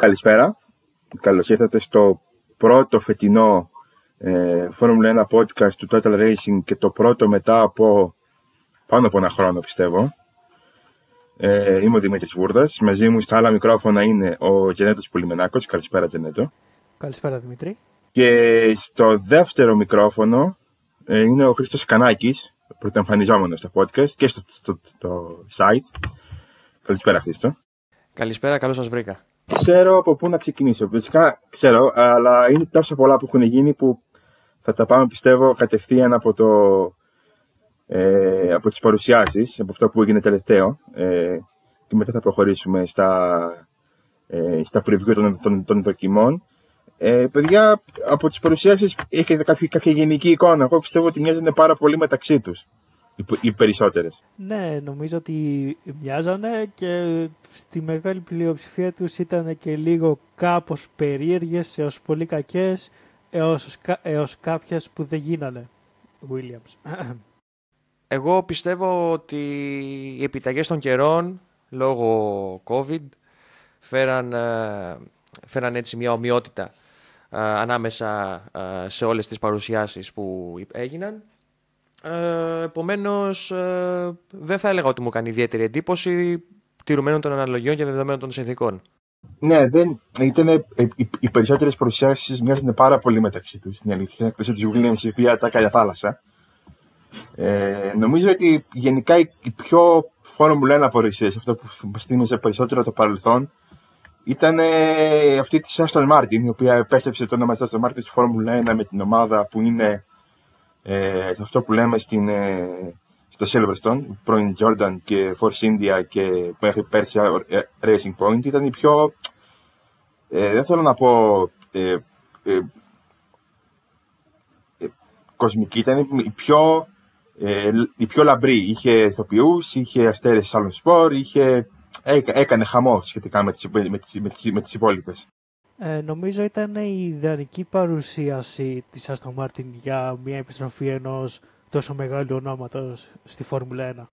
Καλησπέρα. Καλώς ήρθατε στο πρώτο φετινό ε, Formula 1 podcast του Total Racing και το πρώτο μετά από πάνω από ένα χρόνο πιστεύω. Ε, είμαι ο Δημήτρης Βούρδας. Μαζί μου στα άλλα μικρόφωνα είναι ο Τζενέτος Πουλιμενάκος. Καλησπέρα Τζενέτο. Καλησπέρα Δημήτρη. Και στο δεύτερο μικρόφωνο ε, είναι ο Χρήστος Κανάκης, πρωτοεμφανιζόμενος στο podcast και στο, στο, στο site. Καλησπέρα Χρήστο. Καλησπέρα, καλώς σας βρήκα. Ξέρω από πού να ξεκινήσω. Φυσικά ξέρω, αλλά είναι τόσα πολλά που έχουν γίνει που θα τα πάμε πιστεύω κατευθείαν από, το, ε, από τις παρουσιάσεις, από αυτό που έγινε τελευταίο ε, και μετά θα προχωρήσουμε στα, ε, στα preview των, των, των δοκιμών. Ε, παιδιά, από τις παρουσιάσεις έχετε κάποια, κάποια γενική εικόνα. Εγώ πιστεύω ότι μοιάζουν πάρα πολύ μεταξύ τους οι περισσότερες. Ναι, νομίζω ότι μοιάζανε και στη μεγάλη πλειοψηφία τους ήταν και λίγο κάπως περίεργες έως πολύ κακές έως, έως κάποιες που δεν γίνανε. Williams. Εγώ πιστεύω ότι οι επιταγές των καιρών λόγω COVID φέραν, ε, φέραν έτσι μια ομοιότητα ε, ανάμεσα ε, σε όλες τις παρουσιάσεις που έγιναν ε, Επομένως, ε, δεν θα έλεγα ότι μου κάνει ιδιαίτερη εντύπωση τηρουμένων των αναλογιών και δεδομένων των συνθήκων. Ναι, δεν, ήταν, ε, οι, οι περισσότερες παρουσιάσει μοιάζουν πάρα πολύ μεταξύ τους στην αλήθεια. Εκτός από τη Williams, η οποία τα καλιά θάλασσα. Ε, νομίζω ότι γενικά η, η πιο Φόρμουλα 1 παρουσίαση, αυτό που μας θύμιζε περισσότερο το παρελθόν, ήταν ε, αυτή της Aston Martin, η οποία επέστρεψε το όνομα της Aston Martin στη Φόρμουλα 1 με την ομάδα που είναι ε, αυτό που λέμε στην, ε, στο Silverstone, πρώην Jordan και Force India και μέχρι πέρσι ε, Racing Point, ήταν η πιο, ε, δεν θέλω να πω ε, ε, κοσμική, ήταν η πιο, η πιο λαμπρή. Είχε ηθοποιούς, είχε αστέρες άλλων σπορ, είχε, έκανε χαμό σχετικά με τις, με τις, με τις, με τις υπόλοιπες. Ε, νομίζω ήταν η ιδανική παρουσίαση της Aston Martin για μια επιστροφή ενός τόσο μεγάλου ονόματος στη Φόρμουλα 1.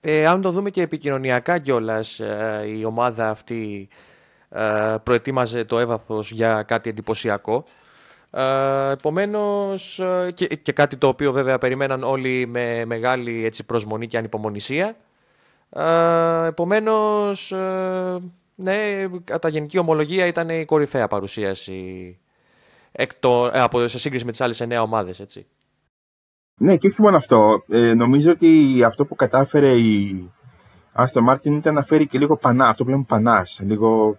Ε, αν το δούμε και επικοινωνιακά κιόλας, ε, η ομάδα αυτή ε, προετοίμαζε το έβαθος για κάτι εντυπωσιακό. Ε, επομένως, ε, και, και, κάτι το οποίο βέβαια περιμέναν όλοι με μεγάλη έτσι, προσμονή και ανυπομονησία. Ε, επομένως, ναι, κατά γενική ομολογία ήταν η κορυφαία παρουσίαση εκτό, ε, από, σε σύγκριση με τις άλλες εννέα ομάδες, έτσι. Ναι, και όχι μόνο αυτό. Ε, νομίζω ότι αυτό που κατάφερε η Άστο Μάρτιν ήταν να φέρει και λίγο πανά, αυτό που λέμε πανάς, λίγο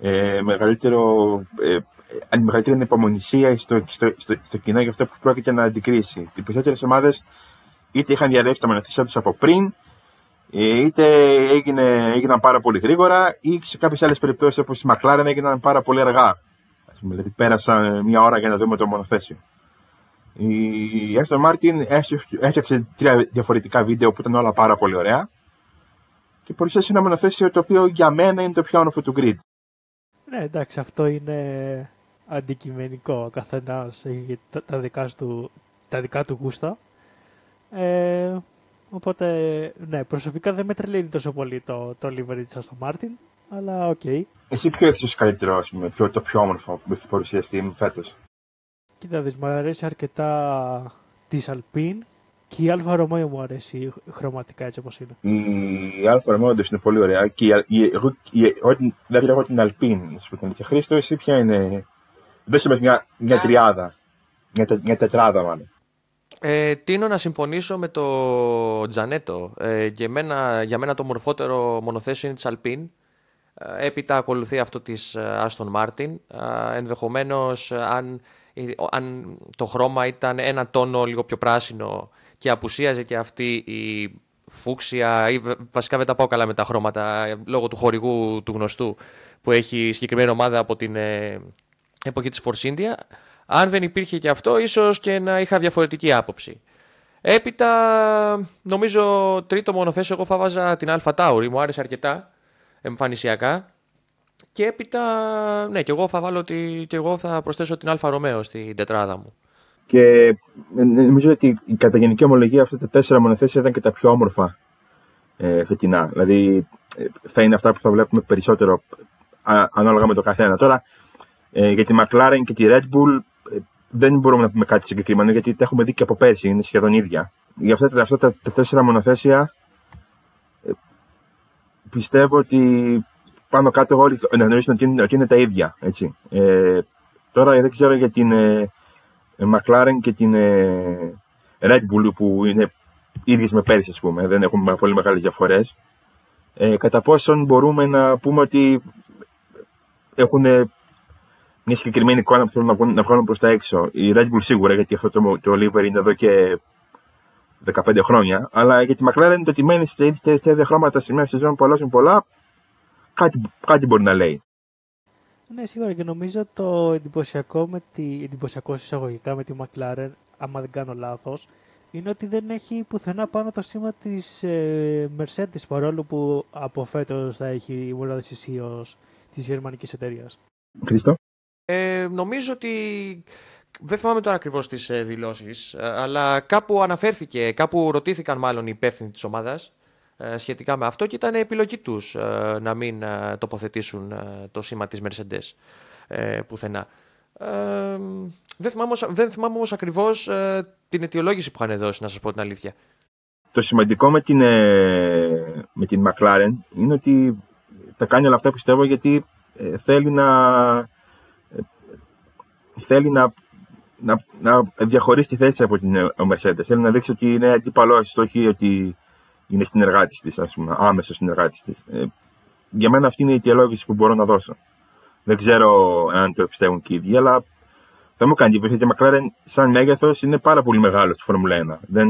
ε, μεγαλύτερο, ε, μεγαλύτερη ανυπομονησία στο, στο, στο, στο, κοινό για αυτό που πρόκειται να αντικρίσει. Οι περισσότερες ομάδες είτε είχαν διαρρεύσει τα μονοθέσια τους από πριν, ε, είτε έγινε, έγιναν πάρα πολύ γρήγορα ή σε κάποιες άλλες περιπτώσεις όπως η McLaren έγιναν πάρα πολύ αργά. Ας πούμε, δηλαδή πέρασαν μια ώρα για να δούμε το μονοθέσιο. Η Aston Martin έφτιαξε τρία διαφορετικά βίντεο που ήταν όλα πάρα πολύ ωραία και παρουσίασε ένα μονοθέσιο το οποίο για μένα είναι το πιο όμορφο του grid. Ναι, εντάξει, αυτό είναι αντικειμενικό. Ο καθένας έχει τα δικά, του, τα δικά του γούστα. Ε, Οπότε, ναι, προσωπικά δεν με τρελαίνει τόσο πολύ το, το livery της Aston Martin, αλλά OK. Okay. Εσύ ποιο έχεις καλύτερο, ας πούμε, ποιο, το πιο όμορφο που έχει παρουσιαστεί φέτος; Κοίτα δεις, μου αρέσει αρκετά της Alpine και η Alfa Romeo μου αρέσει χρωματικά έτσι όπως είναι. Η Alfa Romeo όντως είναι πολύ ωραία και η, η, η, η, δεν λέγω την Alpine, σου πω την Χρήστο, εσύ ποια είναι... Δώσε μια, μια τριάδα, μια, μια τετράδα μάλλον. Ε, τείνω να συμφωνήσω με το Τζανέτο. Ε, για, μένα, για μένα το ομορφότερο μονοθέσιο είναι της Alpine. Ε, έπειτα ακολουθεί αυτό της ε, Aston Martin. Ε, ενδεχομένως αν, αν το χρώμα ήταν ένα τόνο λίγο πιο πράσινο και απουσίαζε και αυτή η φούξια ή βασικά δεν τα πάω καλά με τα χρώματα λόγω του χορηγού του γνωστού που έχει συγκεκριμένη ομάδα από την εποχή της Force India αν δεν υπήρχε και αυτό, ίσως και να είχα διαφορετική άποψη. Έπειτα, νομίζω τρίτο μονοθέσιο, εγώ θα βάζα την AlphaTauri, μου άρεσε αρκετά εμφανισιακά. Και έπειτα, ναι, και εγώ θα βάλω ότι και εγώ θα προσθέσω την Alfa Romeo στην τετράδα μου. Και ε, νομίζω ότι η κατά γενική ομολογία αυτά τα τέσσερα μονοθέσια ήταν και τα πιο όμορφα ε, φετινά. Δηλαδή, ε, θα είναι αυτά που θα βλέπουμε περισσότερο ανάλογα με το καθένα. Τώρα, ε, για τη McLaren και τη Red Bull ε, δεν μπορούμε να πούμε κάτι συγκεκριμένο γιατί τα έχουμε δει και από πέρσι, είναι σχεδόν ίδια. Για αυτά, αυτά τα, τα τέσσερα μονοθέσια ε, πιστεύω ότι πάνω κάτω όλοι να γνωρίζουν ότι είναι, ότι είναι τα ίδια. Έτσι. Ε, τώρα δεν ξέρω για την ε, McLaren και την ε, Red Bull που είναι ίδιες με πέρσι ας πούμε, δεν έχουμε πολύ μεγάλες διαφορές. Ε, κατά πόσον μπορούμε να πούμε ότι έχουν μια συγκεκριμένη εικόνα που θέλουν να, βγουν, να βγάλουν προς τα έξω. Η Red Bull σίγουρα, γιατί αυτό το, το Oliver είναι εδώ και 15 χρόνια, αλλά για τη McLaren το ότι μένει στα ίδια χρώματα σε μια σεζόν που αλλάζουν πολλά, κάτι, κάτι μπορεί να λέει. Ναι, σίγουρα και νομίζω το εντυπωσιακό, με τη, εντυπωσιακό εισαγωγικά με τη McLaren, άμα δεν κάνω λάθος, είναι ότι δεν έχει πουθενά πάνω το σήμα της ε, Mercedes, παρόλο που από φέτος θα έχει η μονάδα ισχύως της γερμανικής εταιρείας. Χρήστο. Ε, νομίζω ότι δεν θυμάμαι τώρα ακριβώς τις ε, δηλώσεις, ε, αλλά κάπου αναφέρθηκε, κάπου ρωτήθηκαν μάλλον οι υπεύθυνοι της ομάδας ε, σχετικά με αυτό και ήταν επιλογή τους ε, να μην ε, τοποθετήσουν το σήμα της Mercedes πουθενά. δεν, θυμάμαι, δεν θυμάμαι όμως ακριβώς την αιτιολόγηση που είχαν δώσει, να σας πω την αλήθεια. Το σημαντικό με την, με την McLaren είναι ότι τα κάνει όλα αυτά πιστεύω γιατί θέλει να θέλει να, να, να διαχωρίσει τη θέση από την Mercedes. Θέλει να δείξει ότι είναι αντίπαλος, όχι ότι είναι συνεργάτης της, ας πούμε, άμεσος συνεργάτης της. Ε, για μένα αυτή είναι η αιτιολόγηση που μπορώ να δώσω. Δεν ξέρω αν το πιστεύουν και οι ίδιοι, αλλά θα μου κάνει εντύπωση γιατί η McLaren σαν μέγεθος είναι πάρα πολύ μεγάλος στη Φόρμουλα 1. Δεν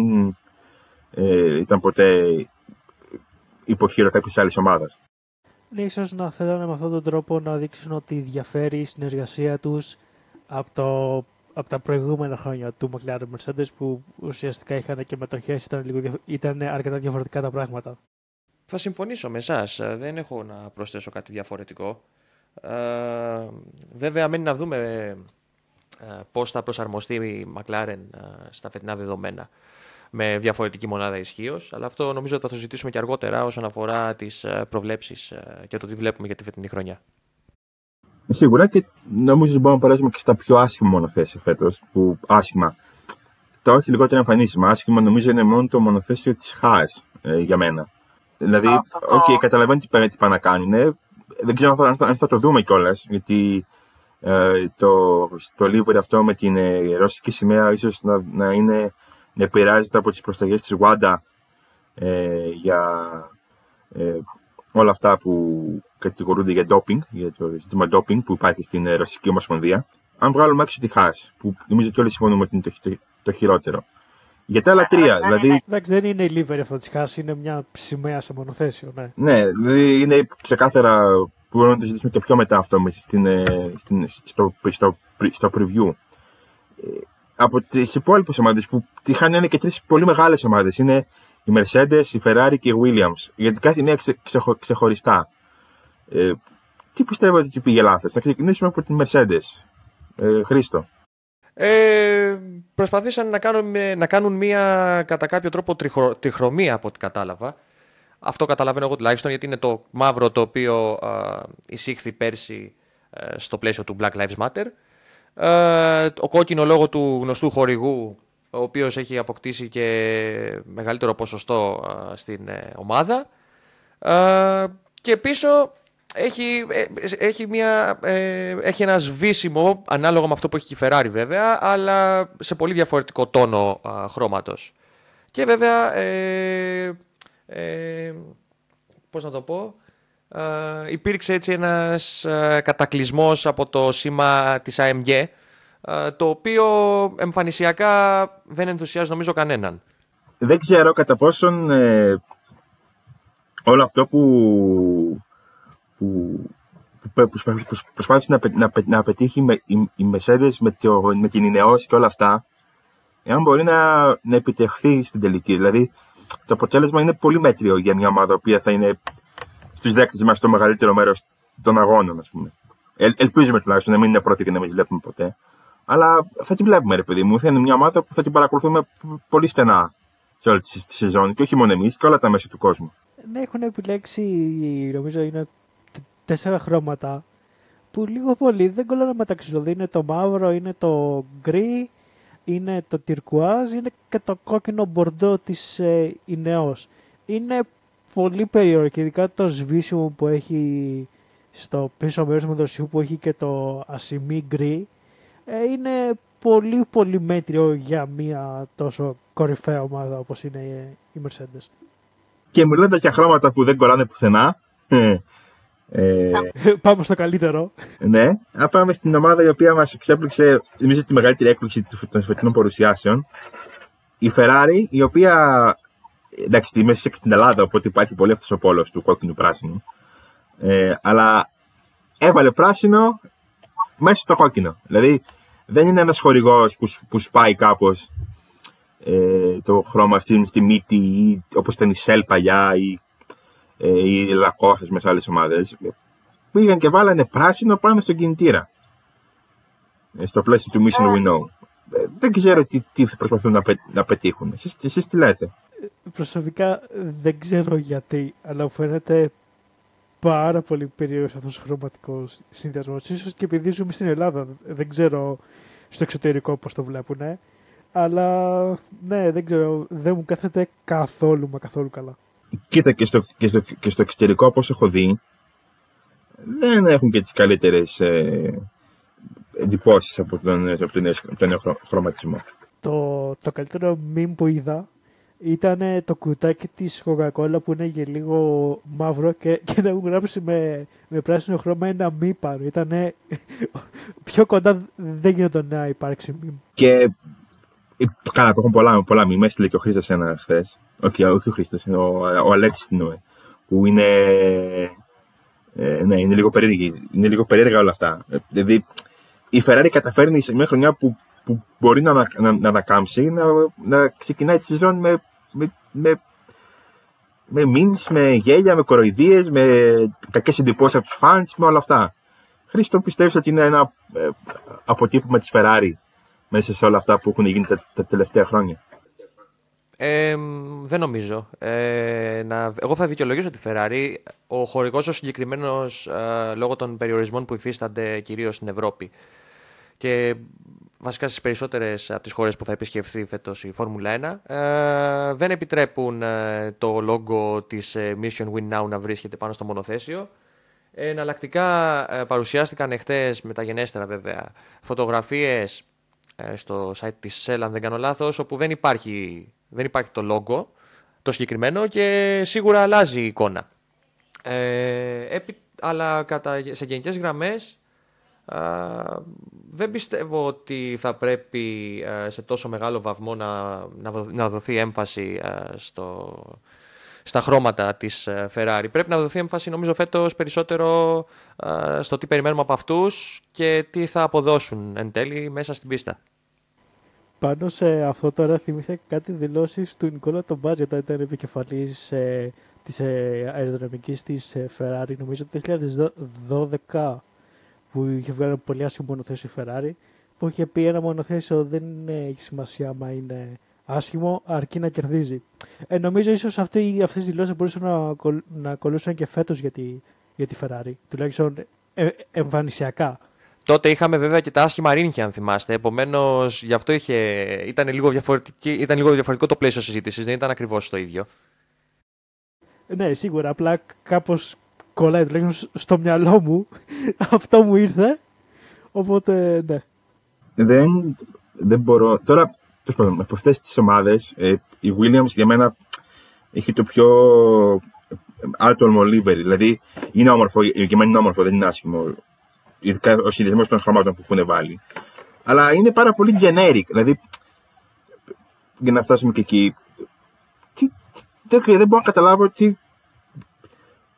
ε, ήταν ποτέ υποχείρο κάποια άλλη ομάδα. Ναι, ίσως να θέλανε με αυτόν τον τρόπο να δείξουν ότι διαφέρει η συνεργασία τους από το από τα προηγούμενα χρόνια του McLaren Mercedes που ουσιαστικά είχαν και μετοχές, ήταν, ήταν αρκετά διαφορετικά τα πράγματα. Θα συμφωνήσω με εσάς. Δεν έχω να προσθέσω κάτι διαφορετικό. Ε, βέβαια, μένει να δούμε ε, πώς θα προσαρμοστεί η McLaren ε, στα φετινά δεδομένα με διαφορετική μονάδα ισχύος. Αλλά αυτό νομίζω ότι θα το συζητήσουμε και αργότερα όσον αφορά τις ε, προβλέψεις ε, και το τι βλέπουμε για τη φετινή χρονιά. Σίγουρα και νομίζω ότι μπορούμε να περάσουμε και στα πιο άσχημα μονοθέσια φέτος. Που άσχημα. Τα όχι λιγότερο εμφανίσιμα. Άσχημα νομίζω είναι μόνο το μονοθέσιο της Haas ε, για μένα. Δηλαδή, OK, okay, καταλαβαίνω τι πάνε να κάνουν. Δεν ξέρω αν θα, αν θα το δούμε κιόλας, γιατί ε, το, το αυτό με την ε, ρωσική σημαία ίσως να, να, είναι, να επηρεάζεται από τις προσταγές της Wanda ε, για ε, όλα αυτά που κατηγορούνται για ντόπινγκ, για το ζήτημα ντόπινγκ που υπάρχει στην ε, Ρωσική Ομοσπονδία. Αν βγάλουμε έξω τη ΧΑΣ, που νομίζω ότι όλοι συμφωνούμε ότι είναι το, το, το χειρότερο. Για τα άλλα τρία, δηλαδή. Εντάξει, δεν είναι η λίβερη αυτός της ΧΑΣ, είναι μια σημαία σε μονοθέσιο, ναι. Ναι, δηλαδή είναι ξεκάθαρα που μπορούμε να το συζητήσουμε και πιο μετά αυτό στην, ε, στην, στο, στο, στο preview. Ε, από τις υπόλοιπες ομάδες που τυχάνε είναι και τρεις πολύ μεγάλες ομάδες. Είναι η Mercedes, η Ferrari και η Williams. Γιατί κάθε μία ξε, ξεχωριστά. Ε, τι πιστεύω ότι πήγε λάθος. Θα ξεκινήσουμε από την Mercedes. Ε, Χρήστο. Ε, προσπαθήσαν να κάνουν, να κάνουν μία κατά κάποιο τρόπο τριχρο, τριχρωμία από ό,τι κατάλαβα. Αυτό καταλαβαίνω εγώ τουλάχιστον γιατί είναι το μαύρο το οποίο α, εισήχθη πέρσι ε, στο πλαίσιο του Black Lives Matter. Ε, ο κόκκινο λόγο του γνωστού χορηγού ο οποίος έχει αποκτήσει και μεγαλύτερο ποσοστό στην ε, ομάδα. Και πίσω έχει, ε, έχει, μια, ε, έχει ένα σβήσιμο, ανάλογα με αυτό που έχει η Ferrari βέβαια, αλλά σε πολύ διαφορετικό τόνο α, χρώματος. Και βέβαια, ε, ε, πώς να το πω, υπήρξε έτσι ένας κατακλυσμός από το σήμα της AMG, το οποίο εμφανισιακά δεν ενθουσιάζει νομίζω κανέναν. Δεν ξέρω κατά πόσον όλο αυτό που που, που προσπάθησε να, να, να πετύχει με, η, η Mercedes με, το, με την Ινεώση και όλα αυτά, εάν μπορεί να, να επιτευχθεί στην τελική. Δηλαδή, το αποτέλεσμα είναι πολύ μέτριο για μια ομάδα που θα είναι στους δέκτες μας το μεγαλύτερο μέρος των αγώνων, ας πούμε. Ε, ελπίζουμε τουλάχιστον να μην είναι πρώτη και να μην τη βλέπουμε ποτέ. Αλλά θα την βλέπουμε, ρε παιδί μου. Θα είναι μια ομάδα που θα την παρακολουθούμε πολύ στενά σε όλη τη σεζόν και όχι μόνο εμείς και όλα τα μέσα του κόσμου. Ναι, έχουν επιλέξει, νομίζω είναι τέσσερα χρώματα που λίγο πολύ δεν κολλάνε μεταξύ. Δηλαδή είναι το μαύρο, είναι το γκρι, είναι το τυρκουάζ, είναι και το κόκκινο μπορντό της ε, Ινεός. Είναι πολύ περίεργο και ειδικά το σβήσιμο που έχει στο πίσω μέρος του δοσιού που έχει και το ασημή γκρι ε, είναι πολύ πολύ μέτριο για μια τόσο κορυφαία ομάδα όπως είναι η Mercedes. Και μιλώντα για χρώματα που δεν κολλάνε πουθενά, ε, ε, πάμε στο καλύτερο. Ναι, να πάμε στην ομάδα η οποία μας εξέπληξε, νομίζω τη μεγαλύτερη έκπληξη των φετινών παρουσιάσεων. Η Ferrari, η οποία. Εντάξει, είμαι στην Ελλάδα, οπότε υπάρχει πολύ αυτός ο πόλος του κόκκινου-πράσινου. Ε, αλλά έβαλε πράσινο μέσα στο κόκκινο. Δηλαδή δεν είναι ένας χορηγός που, που σπάει κάπως ε, το χρώμα στη, στη μύτη ή όπως ήταν η Σελ παλιά ή ε, οι Λακώσε με άλλες ομάδες, πήγαν και βάλανε πράσινο πάνω στον κινητήρα. Ε, στο πλαίσιο του Mission We Know. Ε, δεν ξέρω τι, τι προσπαθούν να, να πετύχουν. Εσείς, εσείς τι λέτε; Προσωπικά δεν ξέρω γιατί, αλλά μου φαίνεται πάρα πολύ περίεργος αυτός ο χρωματικός συνδυασμός. Ίσως και επειδή ζούμε στην Ελλάδα, δεν ξέρω στο εξωτερικό πώς το βλέπουν. Αλλά ναι, δεν ξέρω, δεν μου κάθεται καθόλου μα καθόλου καλά κοίτα και στο, και στο, και στο εξωτερικό όπως έχω δει δεν έχουν και τις καλύτερες ε, εντυπώσεις από τον, από τον, τον χρωματισμό. Το, το καλύτερο meme που είδα ήταν το κουτάκι της Coca-Cola που είναι για λίγο μαύρο και, και να έχουν γράψει με, με πράσινο χρώμα ένα μη πάνω. Ήταν πιο κοντά δεν γίνεται να υπάρξει meme. Και καλά, έχουν πολλά, πολλά μη. Έστειλε και ο Χρήστος ένα χθες. Όχι, όχι ο Χρήστος, ο, ο Αλέξης Νόε. Που είναι. Ε, ναι, είναι λίγο, περίεργη, είναι λίγο περίεργα όλα αυτά. Δηλαδή, η Ferrari καταφέρνει σε μια χρονιά που, που μπορεί να, να, να ανακάμψει, να, να ξεκινάει τη σεζόν με, με, με, με memes, με γέλια, με κοροϊδίες, με κακές εντυπώσεις από τους fans, με όλα αυτά. Χρήστο, πιστεύεις ότι είναι ένα ε, αποτύπωμα της Ferrari μέσα σε όλα αυτά που έχουν γίνει τα, τα τελευταία χρόνια; Ε, δεν νομίζω. Ε, να, εγώ θα δικαιολογήσω τη Ferrari. Ο χορηγός ο συγκεκριμένος ε, λόγω των περιορισμών που υφίστανται κυρίως στην Ευρώπη και βασικά στις περισσότερες από τις χώρες που θα επισκεφθεί φέτος η Φόρμουλα 1 ε, δεν επιτρέπουν ε, το logo της Mission Win Now να βρίσκεται πάνω στο μονοθέσιο. Εναλλακτικά παρουσιάστηκαν εχθές, μεταγενέστερα βέβαια, φωτογραφίες ε, στο site της Shell, αν δεν κάνω λάθος, όπου δεν υπάρχει, δεν υπάρχει το logo το συγκεκριμένο και σίγουρα αλλάζει η εικόνα. Ε, αλλά κατά, σε γενικές γραμμές δεν πιστεύω ότι θα πρέπει ε, σε τόσο μεγάλο βαθμό να, να, δοθεί έμφαση στο, στα χρώματα της Ferrari. Πρέπει να δοθεί έμφαση νομίζω φέτος περισσότερο στο τι περιμένουμε από αυτούς και τι θα αποδώσουν εν τέλει μέσα στην πίστα. Πάνω σε αυτό τώρα θυμήθηκα κάτι δηλώσεις του Νικόλα τον Μπάτζε όταν ήταν επικεφαλής ε, της ε, αεροδρομικής της ε, Ferrari νομίζω το 2012 που είχε βγάλει ένα πολύ άσχημο μονοθέσιο η Ferrari που είχε πει ένα μονοθέσιο δεν έχει σημασία άμα είναι άσχημο αρκεί να κερδίζει. Ε, νομίζω ίσως αυτοί, αυτές τις δηλώσεις μπορούσαν να, να ακολουθούσαν και φέτος για τη, για τη Ferrari, τουλάχιστον ε, εμφανισιακά. Τότε είχαμε βέβαια και τα άσχημα ρίνχια, αν θυμάστε. Επομένως, γι' αυτό είχε... ήταν, λίγο ήταν λίγο διαφορετικό το πλαίσιο συζήτησης, δεν ήταν ακριβώς το ίδιο. Ναι, σίγουρα. Απλά κάπως κολλάει τουλάχιστον στο μυαλό μου. αυτό μου ήρθε. Οπότε, ναι. Δεν, δεν μπορώ. Τώρα, από αυτές τις ομάδες, ε, η Williams για μένα έχει το πιο άτομο livery. Δηλαδή, είναι όμορφο, για μένα είναι όμορφο, δεν είναι άσχημο ειδικά ο συνδυασμός των χρωμάτων που έχουν βάλει. Αλλά είναι πάρα πολύ generic. Δηλαδή, για να φτάσουμε και εκεί, τι, δεν, δεν μπορώ να καταλάβω τι,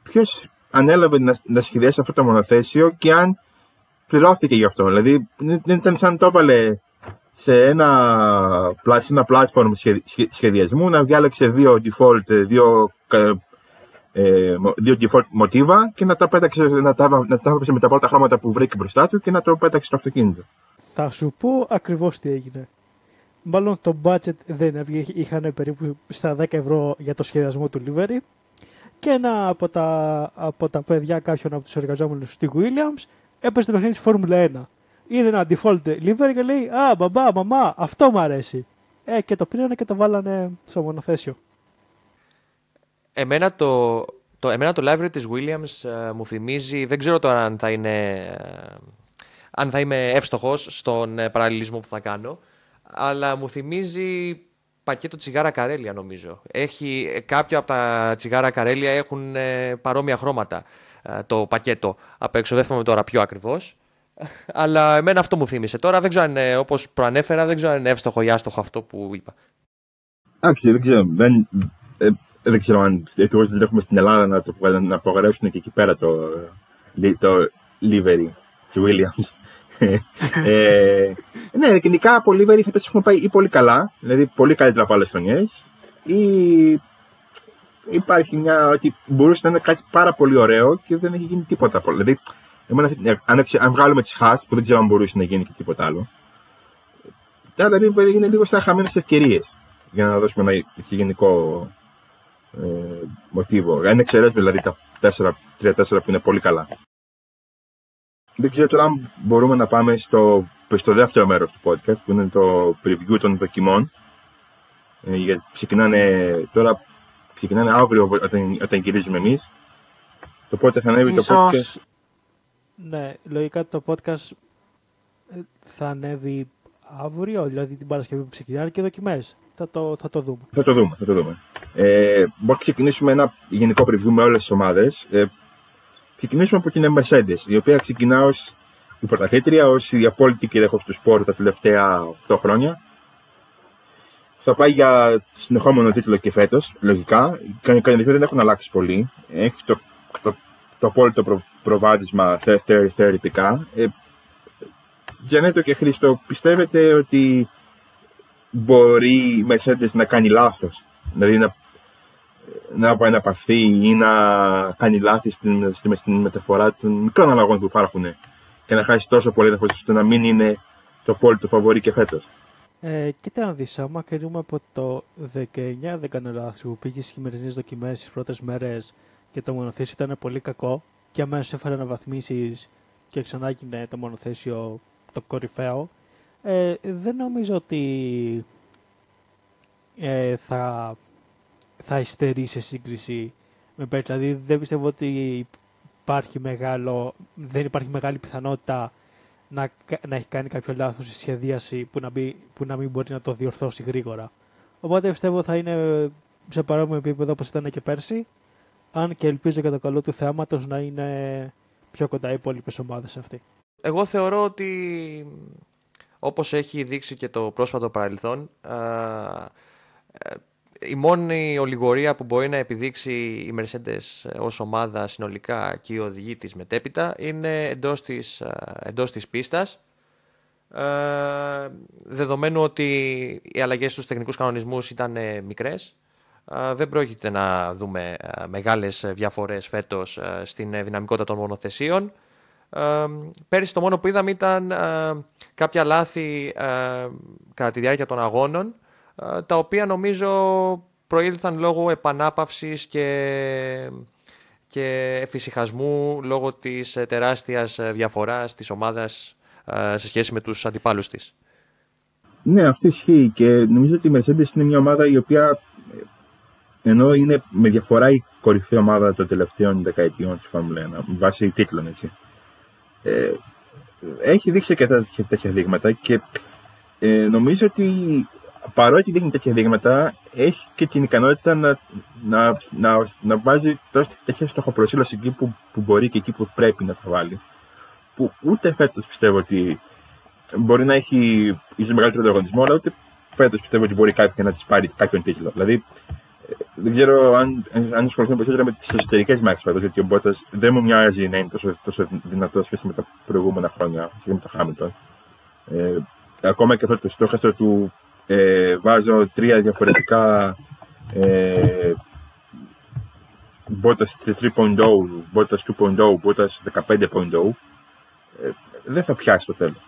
ποιος ανέλαβε να, να σχεδιάσει αυτό το μονοθέσιο και αν πληρώθηκε γι' αυτό. Δηλαδή, δεν ήταν σαν το έβαλε σε ένα, σε ένα platform σχεδιασμού να διάλεξε δύο default, δύο ε, δύο default μοτίβα και να τα πέταξε, να τα, να τα με τα πρώτα χρώματα που βρήκε μπροστά του και να το πέταξε στο αυτοκίνητο. Θα σου πω ακριβώς τι έγινε. Μάλλον το budget δεν έβγαινε, είχαν περίπου στα 10 ευρώ για το σχεδιασμό του livery και ένα από τα, από τα παιδιά κάποιον από τους εργαζόμενους στη Williams έπαιζε το παιχνίδι της Φόρμουλα 1. Είδε ένα default livery και λέει Α, μπαμπά, μαμά, αυτό μου αρέσει. Ε, και το πήρανε και το βάλανε στο μονοθέσιο. Εμένα το, το, εμένα το library της Williams ε, μου θυμίζει, δεν ξέρω τώρα αν θα είναι, ε, αν θα είμαι εύστοχος στον ε, παραλληλισμό που θα κάνω, αλλά μου θυμίζει πακέτο τσιγάρα καρέλια νομίζω. Έχει, κάποια από τα τσιγάρα καρέλια έχουν παρόμοια χρώματα το πακέτο απ' έξω, δεν θυμάμαι τώρα πιο ακριβώς. Αλλά εμένα αυτό μου θύμισε. Τώρα δεν ξέρω αν είναι, όπως προανέφερα, δεν ξέρω αν είναι εύστοχο ή άστοχο αυτό που είπα. Εντάξει, δεν ξέρω. Δεν, δεν ξέρω αν ευτυχώ δεν έχουμε στην Ελλάδα να, το, να απογορεύσουν και εκεί πέρα το, το livery τη Williams. Ε, ναι, γενικά από livery φέτο έχουμε πάει ή πολύ καλά, δηλαδή πολύ καλύτερα από άλλες χρονιές, ή υπάρχει μια ότι μπορούσε να είναι κάτι πάρα πολύ ωραίο και δεν έχει γίνει τίποτα. Δηλαδή, εμένα, αν, αν βγάλουμε τις χάσει, που δεν ξέρω αν μπορούσε να γίνει και τίποτα άλλο, τα livery είναι λίγο σαν χαμένες ευκαιρίες για να δώσουμε ένα γενικό ε, μοτίβο. Αν εξαιρέσουμε δηλαδή τα 3-4 που είναι πολύ καλά. Δεν ξέρω τώρα αν μπορούμε να πάμε στο, στο δεύτερο μέρος του podcast που είναι το preview των δοκιμών. Ε, γιατί ξεκινάνε τώρα ξεκινάνε αύριο όταν, όταν γυρίζουμε εμείς. Το πότε θα ανέβει το podcast. Ναι, λογικά το podcast ε, θα ανέβει αύριο, δηλαδή την Παρασκευή που ξεκινάνε και δοκιμές. Θα το, θα το δούμε. Θα το δούμε, θα το δούμε. Ε, μπορούμε να ξεκινήσουμε ένα γενικό preview με όλες τις ομάδες. Ε, ξεκινήσουμε από την Mercedes, η οποία ξεκινά ως η πρωταθλήτρια, ως η απόλυτη κυρίαρχος του σπόρου τα τελευταία 8 χρόνια. Θα πάει για συνεχόμενο τίτλο και φέτος, λογικά. Οι κανονισμοί δεν έχουν αλλάξει πολύ. Έχει το, το, το απόλυτο προ, προβάδισμα θεωρητικά. Ε, Τζανέτο και Χρήστο, πιστεύετε ότι μπορεί η Mercedes να κάνει λάθος, δηλαδή να, να επαφή ή να κάνει λάθη στην, στην, στην μεταφορά των μικρών αλλαγών που υπάρχουν και να χάσει τόσο πολύ έδαφος ώστε να μην είναι το απόλυτο φαβορή και φέτος. Ε, κοίτα να δεις, άμα κρίνουμε από το 19, δεν κάνω λάθος, που πήγε στις χειμερινές δοκιμές στις πρώτες μέρες και το μονοθέσιο ήταν πολύ κακό και αμέσως έφερε αναβαθμίσεις και ξανά έγινε το μονοθέσιο το κορυφαίο, ε, δεν νομίζω ότι ε, θα, θα υστερεί σε σύγκριση με πέρυσι. Δηλαδή δεν πιστεύω ότι υπάρχει μεγάλο, δεν υπάρχει μεγάλη πιθανότητα να, να έχει κάνει κάποιο λάθος στη σχεδίαση που να, μπει, που να μην μπορεί να το διορθώσει γρήγορα. Οπότε πιστεύω θα είναι σε παρόμοιο επίπεδο όπως ήταν και πέρσι, αν και ελπίζω για το καλό του θεάματος να είναι πιο κοντά οι υπόλοιπες ομάδες αυτή. Εγώ θεωρώ ότι όπως έχει δείξει και το πρόσφατο παρελθόν, ε, η μόνη ολιγορία που μπορεί να επιδείξει η Mercedes ως ομάδα συνολικά και η οδηγή της μετέπειτα είναι εντός της, εντός της πίστας. Ε, δεδομένου ότι οι αλλαγές στους τεχνικούς κανονισμούς ήταν μικρές, δεν πρόκειται να δούμε μεγάλες διαφορές φέτος στην δυναμικότητα των μονοθεσίων πέρυσι το μόνο που είδαμε ήταν κάποια λάθη κατά τη διάρκεια των αγώνων, τα οποία νομίζω προήλθαν λόγω επανάπαυσης και, και εφησυχασμού λόγω της ε, τεράστιας ε, διαφοράς της ομάδας σε σχέση με τους αντιπάλους της. Ναι, αυτό ισχύει και νομίζω ότι η Mercedes είναι μια ομάδα η οποία ενώ είναι με διαφορά η κορυφαία ομάδα των τελευταίων δεκαετιών της Φόρμουλα 1, βάσει τίτλων έτσι ε, έχει δείξει και τέτοια, τέτοια δείγματα και ε, νομίζω ότι παρότι δείχνει τέτοια δείγματα, έχει και την ικανότητα να, να, να, να βάζει τέτοια στοχοπροσύλωση εκεί που, που μπορεί και εκεί που πρέπει να τα βάλει. Που ούτε φέτος πιστεύω ότι μπορεί να έχει ίσως μεγαλύτερο ανταγωνισμό, αλλά ούτε φέτος πιστεύω ότι μπορεί κάποιον να της πάρει κάποιον τίτλο. Δηλαδή, δεν ξέρω αν, αν ασχοληθούμε περισσότερο με τις εσωτερικές μάχες φέτος, γιατί ο Μπότας δεν μου μοιάζει να είναι τόσο, τόσο δυνατός σχέση με τα προηγούμενα χρόνια, σχέση με το Χάμιλτον. Ε, ακόμα και αυτό το στόχαστρο του ε, βάζω τρία διαφορετικά ε, Μπότας 3.0, Μπότας 2.0, Μπότας 15.0. Ε, δεν θα πιάσει το τέλος.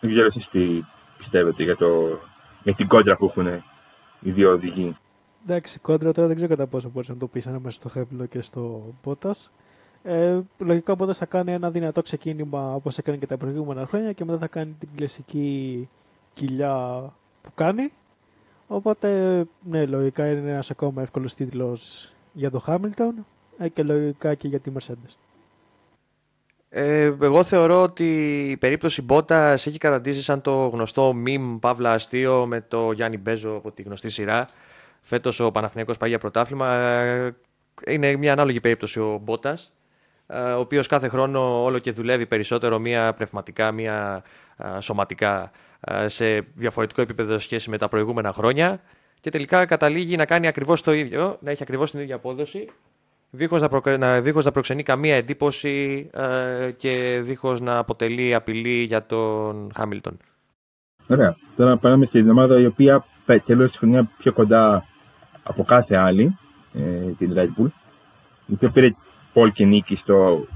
Δεν ξέρω εσείς τι πιστεύετε για, το, για την κόντρα που έχουν οι δύο οδηγοί. Εντάξει, κόντρα τώρα δεν ξέρω κατά πόσο μπορείς να το πεις ανάμεσα στο Χέμπλο και στο Πότα. Ε, λογικά ο θα κάνει ένα δυνατό ξεκίνημα όπως έκανε και τα προηγούμενα χρόνια και μετά θα κάνει την κλασική κοιλιά που κάνει. Οπότε, ναι, λογικά είναι ένας ακόμα εύκολος τίτλος για το Hamilton ε, και λογικά και για τη Mercedes. Ε, εγώ θεωρώ ότι η περίπτωση Μπότας έχει καταντήσει σαν το γνωστό meme παύλα αστείο με το Γιάννη Μπέζο από τη γνωστή σειρά. Φέτος ο Παναθηναίκος πάει για πρωτάθλημα. Ε, είναι μια ανάλογη περίπτωση ο Μπότας, ε, ο οποίος κάθε χρόνο όλο και δουλεύει περισσότερο, μία πνευματικά, μία σωματικά, σε διαφορετικό επίπεδο σχέση με τα προηγούμενα χρόνια. Και τελικά καταλήγει να κάνει ακριβώς το ίδιο, να έχει ακριβώς την ίδια απόδοση, δίχως να, προ... να, δίχως να προξενεί καμία εντύπωση ε, και δίχως να αποτελεί απειλή για τον Χάμιλτον. Ωραία. Τώρα πάμε στην ομάδα η οποία τελείωσε τη χρονιά πιο κοντά από κάθε άλλη, ε, την Red Bull, η οποία πήρε πόλ και νίκη στο,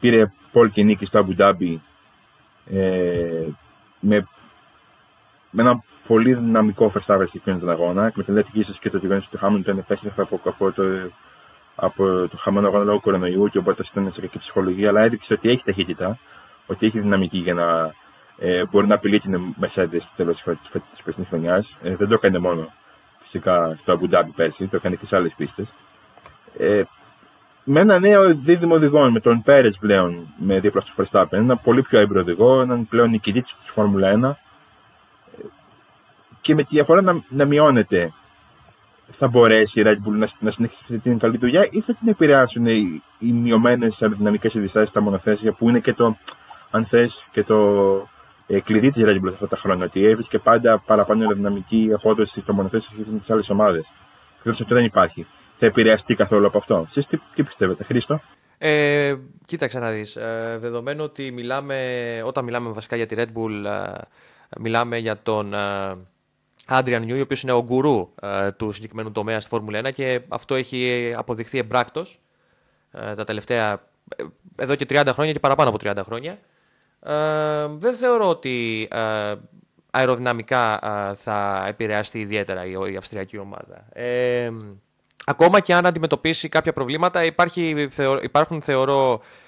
πήρε πόλ και νίκη στο Abu Dhabi ε, με, με ένα πολύ δυναμικό Verstappen στην τον αγώνα. Εκμεταλλεύτηκε ίσω και το γεγονό ότι ο Χάμιλτον επέστρεφε από, από το από το χαμένο αγώνα λόγω κορονοϊού και οπότε ήταν σε κακή ψυχολογία, αλλά έδειξε ότι έχει ταχύτητα, ότι έχει δυναμική για να ε, μπορεί να απειλεί την Mercedes στο τέλος της περσινής χρονιάς. Ε, δεν το έκανε μόνο φυσικά στο Abu Dhabi πέρσι, το έκανε και σε άλλες πίστες. Ε, με ένα νέο δίδυμο οδηγών, με τον Πέρε πλέον με δίπλα στο Verstappen, ένα πολύ πιο έμπειρο οδηγό, έναν πλέον νικητή της Φόρμουλα 1 ε, και με τη διαφορά να, να μειώνεται θα μπορέσει η Red Bull να, να συνεχίσει αυτή την καλή δουλειά ή θα την επηρεάσουν οι, οι μειωμένες αεροδυναμικές αντιστάσει στα μονοθέσια που είναι και το, αν θες, και το ε, κλειδί της Red Bull αυτά τα χρόνια. Ότι έβρισκε πάντα παραπάνω αεροδυναμική απόδοση στο μονοθέσιο σε τις άλλες ομάδες. Και αυτό δεν υπάρχει. Θα επηρεαστεί καθόλου από αυτό. Εσείς τι, τι πιστεύετε, Χρήστο; Ε, κοίταξε να δεις. Ε, δεδομένου ότι μιλάμε, όταν μιλάμε βασικά για τη Red Bull, ε, μιλάμε για τον ε, Άντριαν Νιού, ο οποίος είναι ο γκουρού ε, του συγκεκριμένου τομέα στη Φόρμουλα 1 και αυτό έχει αποδειχθεί εμπράκτος ε, τα τελευταία ε, εδώ και 30 χρόνια και παραπάνω από 30 χρόνια. Ε, δεν θεωρώ ότι ε, αεροδυναμικά θα επηρεαστεί ιδιαίτερα η, η αυστριακή ομάδα. ακόμα και αν αντιμετωπίσει κάποια προβλήματα υπάρχει, υπάρχουν θεωρώ ε,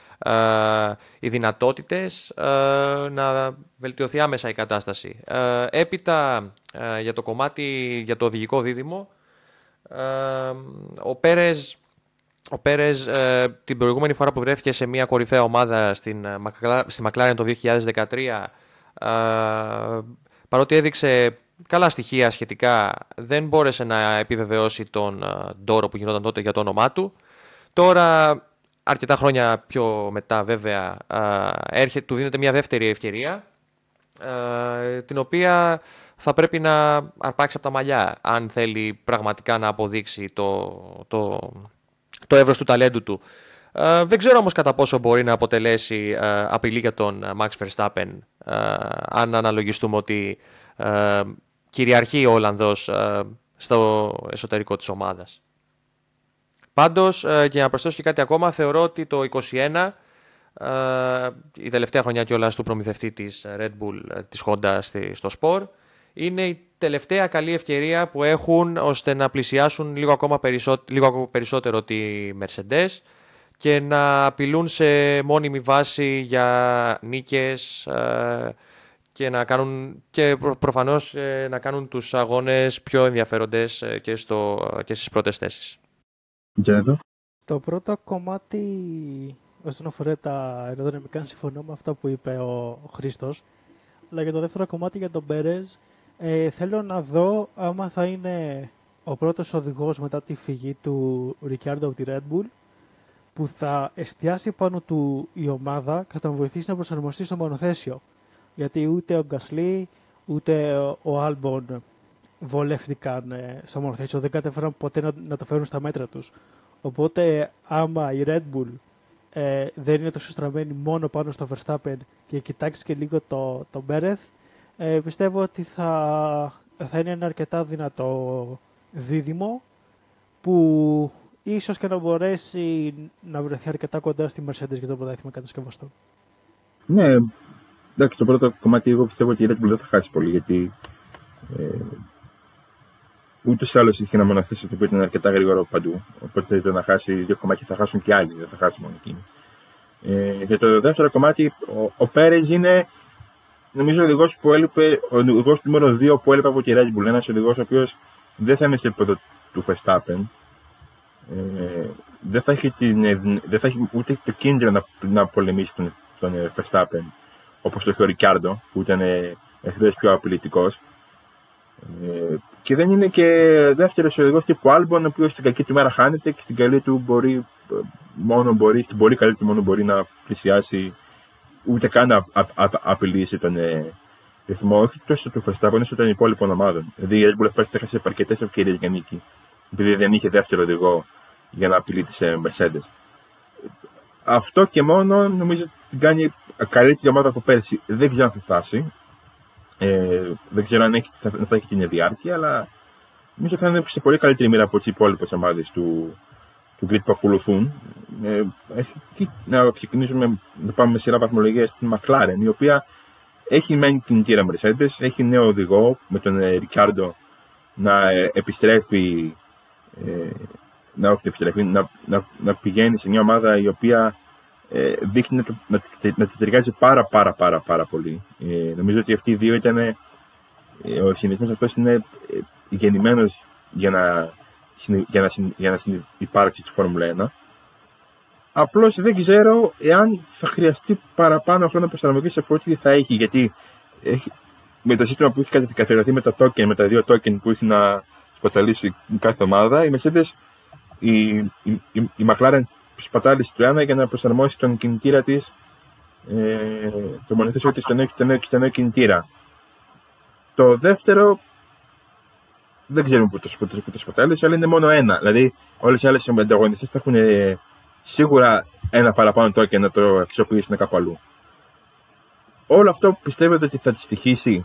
οι δυνατότητες ε, να βελτιωθεί άμεσα η κατάσταση. Ε, έπειτα για το κομμάτι, για το οδηγικό δίδυμο, ο Πέρες ο Πέρες την προηγούμενη φορά που βρέθηκε σε μια κορυφαία ομάδα στην, στη McLaren το 2013 παρότι έδειξε καλά στοιχεία σχετικά δεν μπόρεσε να επιβεβαιώσει τον ντόρο που γινόταν τότε για το όνομά του. Τώρα αρκετά χρόνια πιο μετά βέβαια έρχεται, του δίνεται μια δεύτερη ευκαιρία την οποία θα πρέπει να αρπάξει από τα μαλλιά αν θέλει πραγματικά να αποδείξει το, το, το εύρος του ταλέντου του. δεν ξέρω όμως κατά πόσο μπορεί να αποτελέσει απειλή για τον Max Verstappen αν αναλογιστούμε ότι κυριαρχεί ο Ολλανδός στο εσωτερικό της ομάδας. Πάντως, ε, για να προσθέσω και κάτι ακόμα, θεωρώ ότι το 2021, ε, η τελευταία χρονιά κιόλας του προμηθευτή της Red Bull, ε, της Honda στο Sport, είναι η τελευταία καλή ευκαιρία που έχουν ώστε να πλησιάσουν λίγο ακόμα περισσότερο, λίγο περισσότερο τη Mercedes και να απειλούν σε μόνιμη βάση για νίκες και, να κάνουν, και προφανώς να κάνουν τους αγώνες πιο ενδιαφέροντες και, στο, και στις πρώτες θέσεις. Το πρώτο κομμάτι όσον αφορά τα αεροδυναμικά συμφωνώ με αυτό που είπε ο Χρήστος αλλά για το δεύτερο κομμάτι για τον Μπέρες ε, θέλω να δω άμα θα είναι ο πρώτος οδηγός μετά τη φυγή του Ρικιάρντο από τη Red Bull που θα εστιάσει πάνω του η ομάδα και θα τον βοηθήσει να προσαρμοστεί στο μονοθέσιο. Γιατί ούτε ο Γκασλή ούτε ο Άλμπον βολεύτηκαν ε, στο μονοθέσιο, δεν κατέφεραν ποτέ να, να, το φέρουν στα μέτρα τους. Οπότε άμα η Red Bull ε, δεν είναι τόσο στραμμένη μόνο πάνω στο Verstappen και κοιτάξεις και λίγο το, το Μπέρεθ, ε, πιστεύω ότι θα, θα είναι ένα αρκετά δυνατό δίδυμο που ίσως και να μπορέσει να βρεθεί αρκετά κοντά στη Mercedes για το πρωτάθλημα κατασκευαστό. Ναι, εντάξει, το πρώτο κομμάτι εγώ πιστεύω ότι η Red Bull δεν θα χάσει πολύ γιατί ε, Ούτως ή άλλως είχε ένα μονοθέσιο που ήταν αρκετά γρήγορο παντού. Οπότε το να χάσει δύο κομμάτια θα χάσουν και άλλοι, δεν θα χάσει μόνο εκείνοι. Ε, για το δεύτερο κομμάτι, ο, ο Πέρες είναι νομίζω ο οδηγός που έλειπε, ο οδηγός του νούμερο 2 που έλειπε από τη Red Bull. Ένας οδηγός ο οποίος δεν θα είναι στο επίπεδο του Verstappen. Ε, δεν, θα έχει την, δεν θα έχει ούτε το κίνδυνο να, να πολεμήσει τον, τον Verstappen όπως το είχε ο Ρικάρντο που ήταν εχθρό πιο απειλητικός. Ε, και δεν είναι και δεύτερος οδηγός τύπου Άλμπον, ο οποίος στην κακή του μέρα χάνεται και στην καλή του μπορεί, μόνο μπορεί, στην πολύ καλή του μόνο μπορεί να πλησιάσει ούτε καν να απειλήσει τον ε, ρυθμό, όχι τόσο του Verstappen, όσο των υπόλοιπων ομάδων. Δηλαδή η Red Bull πέρσι έχασε αρκετές ευκαιρίες για νίκη, επειδή δεν είχε δεύτερο οδηγό για να απειλεί τις ε, Mercedes. Αυτό και μόνο νομίζω ότι την κάνει καλύτερη ομάδα από πέρσι. Δεν ξέρω αν θα φτάσει. Ε, δεν ξέρω αν έχει, θα, θα έχει την διάρκεια, αλλά νομίζω ότι θα είναι σε πολύ καλύτερη μοίρα από τις υπόλοιπες ομάδες του, του grid που ακολουθούν. Ε, να ξεκινήσουμε να πάμε με σειρά βαθμολογία στην McLaren, η οποία έχει μένει την κύρα Mercedes, έχει νέο οδηγό με τον Ρικάρντο να ε, επιστρέφει, ε, να, όχι, επιστρέφει να, να, να, πηγαίνει σε μια ομάδα η οποία ε, δείχνει να του, να, να του ταιριάζει πάρα πάρα πάρα πάρα πολύ. Ε, νομίζω ότι αυτοί οι δύο ήταν, ε, ο συνδυασμός αυτός είναι ε, γεννημένος για να για να, για να υπάρξει στη Φόρμουλα 1. Απλώς δεν ξέρω εάν θα χρειαστεί παραπάνω χρόνο προσαρμογής από ό,τι θα έχει. Γιατί έχει, με το σύστημα που έχει καθιερωθεί με τα token, με τα δύο token που έχει να σπαταλήσει κάθε ομάδα, η Mercedes, η, η, η, η McLaren σπατάλησε το ένα για να προσαρμόσει τον κινητήρα της, ε, το μονοθέσιο της στο νέο κινητήρα. Το δεύτερο δεν ξέρουμε που το, που το, που το σπατάλησε, αλλά είναι μόνο ένα. Δηλαδή, όλες οι άλλες ανταγωνιστές θα έχουν ε, σίγουρα ένα παραπάνω token να το αξιοποιήσουν κάπου αλλού. Όλο αυτό πιστεύετε ότι θα της στοιχήσει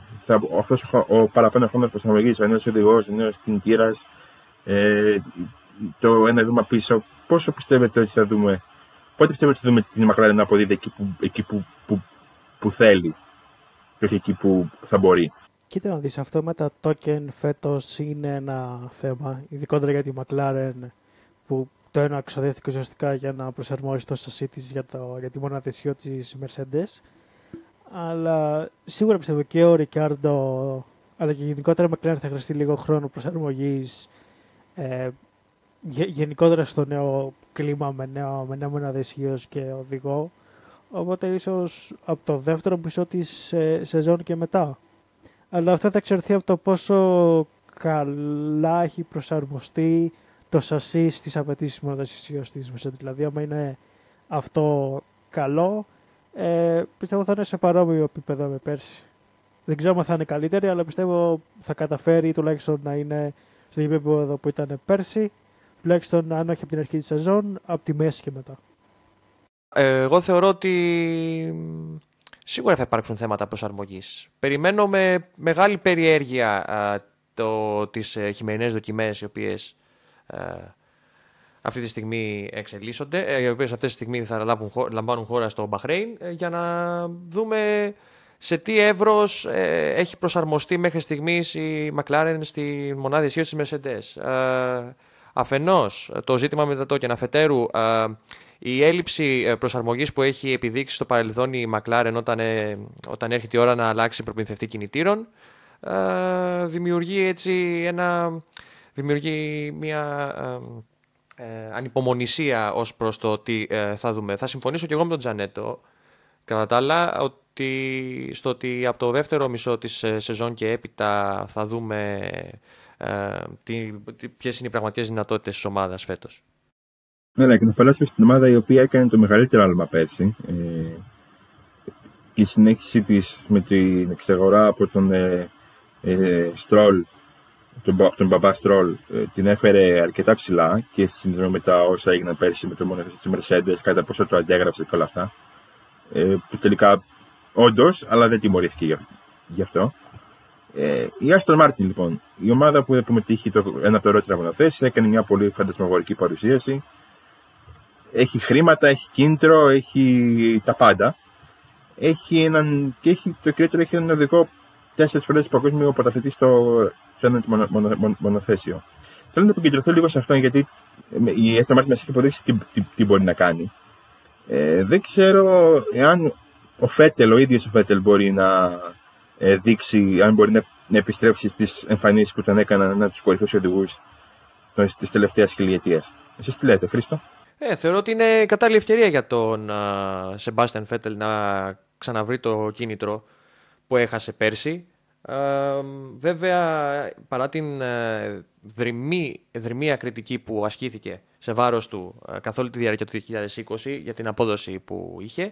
αυτός ο, ο παραπάνω χρόνος προσαρμογής, ο νέος οδηγός, ο νέος κινητήρας, ε, το ένα βήμα πίσω. Πόσο πιστεύετε ότι θα δούμε, πότε πιστεύετε ότι θα δούμε την McLaren να αποδίδει εκεί που, εκεί που, που, που θέλει και όχι εκεί που θα μπορεί. Κοίτα να δεις, αυτό με τα token φέτος είναι ένα θέμα, ειδικότερα για τη McLaren που το ένα ξοδεύτηκε ουσιαστικά για να προσαρμόσει το σασί της για, το, για τη μοναδεσιό της Mercedes. Αλλά σίγουρα πιστεύω και ο Ρικάρντο αλλά και γενικότερα η McLaren θα χρειαστεί λίγο χρόνο προσαρμογής ε, γενικότερα στο νέο κλίμα με νέο, με νέο μοναδεσιός και οδηγό. Οπότε ίσως από το δεύτερο μισό της ε, σεζόν και μετά αλλά αυτό θα εξαρθεί από το πόσο καλά έχει προσαρμοστεί το σασί στις απαιτήσεις μονοδοσίας της Mercedes. Δηλαδή, άμα είναι αυτό καλό, ε, πιστεύω θα είναι σε παρόμοιο επίπεδο με πέρσι. Δεν ξέρω αν θα είναι καλύτερη, αλλά πιστεύω θα καταφέρει τουλάχιστον να είναι στο επίπεδο που ήταν πέρσι, τουλάχιστον αν όχι από την αρχή της σεζόν, από τη μέση και μετά. Ε, εγώ θεωρώ ότι σίγουρα θα υπάρξουν θέματα προσαρμογής. Περιμένω με μεγάλη περιέργεια α, το, τις ε, χειμερινές δοκιμές οι οποίες αυτή τη στιγμή εξελίσσονται, ε, οι οποίες αυτή τη στιγμή θα λάβουν, λαμβάνουν χώρα στο Μπαχρέιν ε, για να δούμε σε τι εύρος έχει προσαρμοστεί μέχρι στιγμής η McLaren στη μονάδα ισχύω της Mercedes. Αφενός το ζήτημα με τα token, αφετέρου η έλλειψη ε, προσαρμογής που έχει επιδείξει στο παρελθόν η McLaren όταν, ε, όταν έρχεται η ώρα να αλλάξει προπινθευτή κινητήρων ε, δημιουργεί έτσι ένα, δημιουργεί μια ε, ανυπομονησία ως προς το τι θα δούμε. Θα συμφωνήσω και εγώ με τον Τζανέτο κατά τα άλλα ότι, στο ότι από το δεύτερο μισό της σεζόν και έπειτα θα δούμε ε, τι, ποιες είναι οι πραγματικές δυνατότητες της ομάδας φέτος; Ναι, και να περάσουμε στην ομάδα η οποία έκανε το μεγαλύτερο άλμα πέρσι. Ε, και η συνέχιση της με την εξαγορά από τον ε, ε, Στρόλ, τον, τον μπαμπά Στρόλ, ε, την έφερε αρκετά ψηλά και συνδυασμό με τα όσα έγιναν πέρσι με το μονοθέσιο της Mercedes, κατά πόσο το αντέγραψε και όλα αυτά. Ε, που τελικά όντως, αλλά δεν τιμωρήθηκε γι' αυτό. Ε, η Aston Martin λοιπόν, η ομάδα που δεν μετήχε το, ένα από τα ερώτητα μονοθέσεις, έκανε μια πολύ φαντασμαγορική παρουσίαση έχει χρήματα, έχει κίνητρο, έχει τα πάντα. Έχει έναν, και έχει, το κυριότερο έχει έναν οδικό τέσσερις φορές παγκόσμιο πρωταθλητή στο, σε ένα μονο, μονο, μονοθέσιο. Θέλω να επικεντρωθώ λίγο σε αυτό γιατί η Aston Martin μας έχει αποδείξει τι, τι, τι, μπορεί να κάνει. Ε, δεν ξέρω εάν ο Φέτελ, ο ίδιος ο Φέτελ μπορεί να ε, δείξει, αν μπορεί να, να επιστρέψει στις εμφανίσεις που τον έκαναν ένα από τους κορυφαίους οδηγούς της τελευταίας χιλιετίας. Εσείς τι λέτε, Χρήστο; Ε, θεωρώ ότι είναι κατάλληλη ευκαιρία για τον Σεμπάστιαν Φέτελ να ξαναβρει το κίνητρο που έχασε πέρσι. Ε, βέβαια, παρά την ε, δρυμή, δρυμία κριτική που ασκήθηκε σε βάρος του ε, καθ' όλη τη διάρκεια του 2020 για την απόδοση που είχε, ε,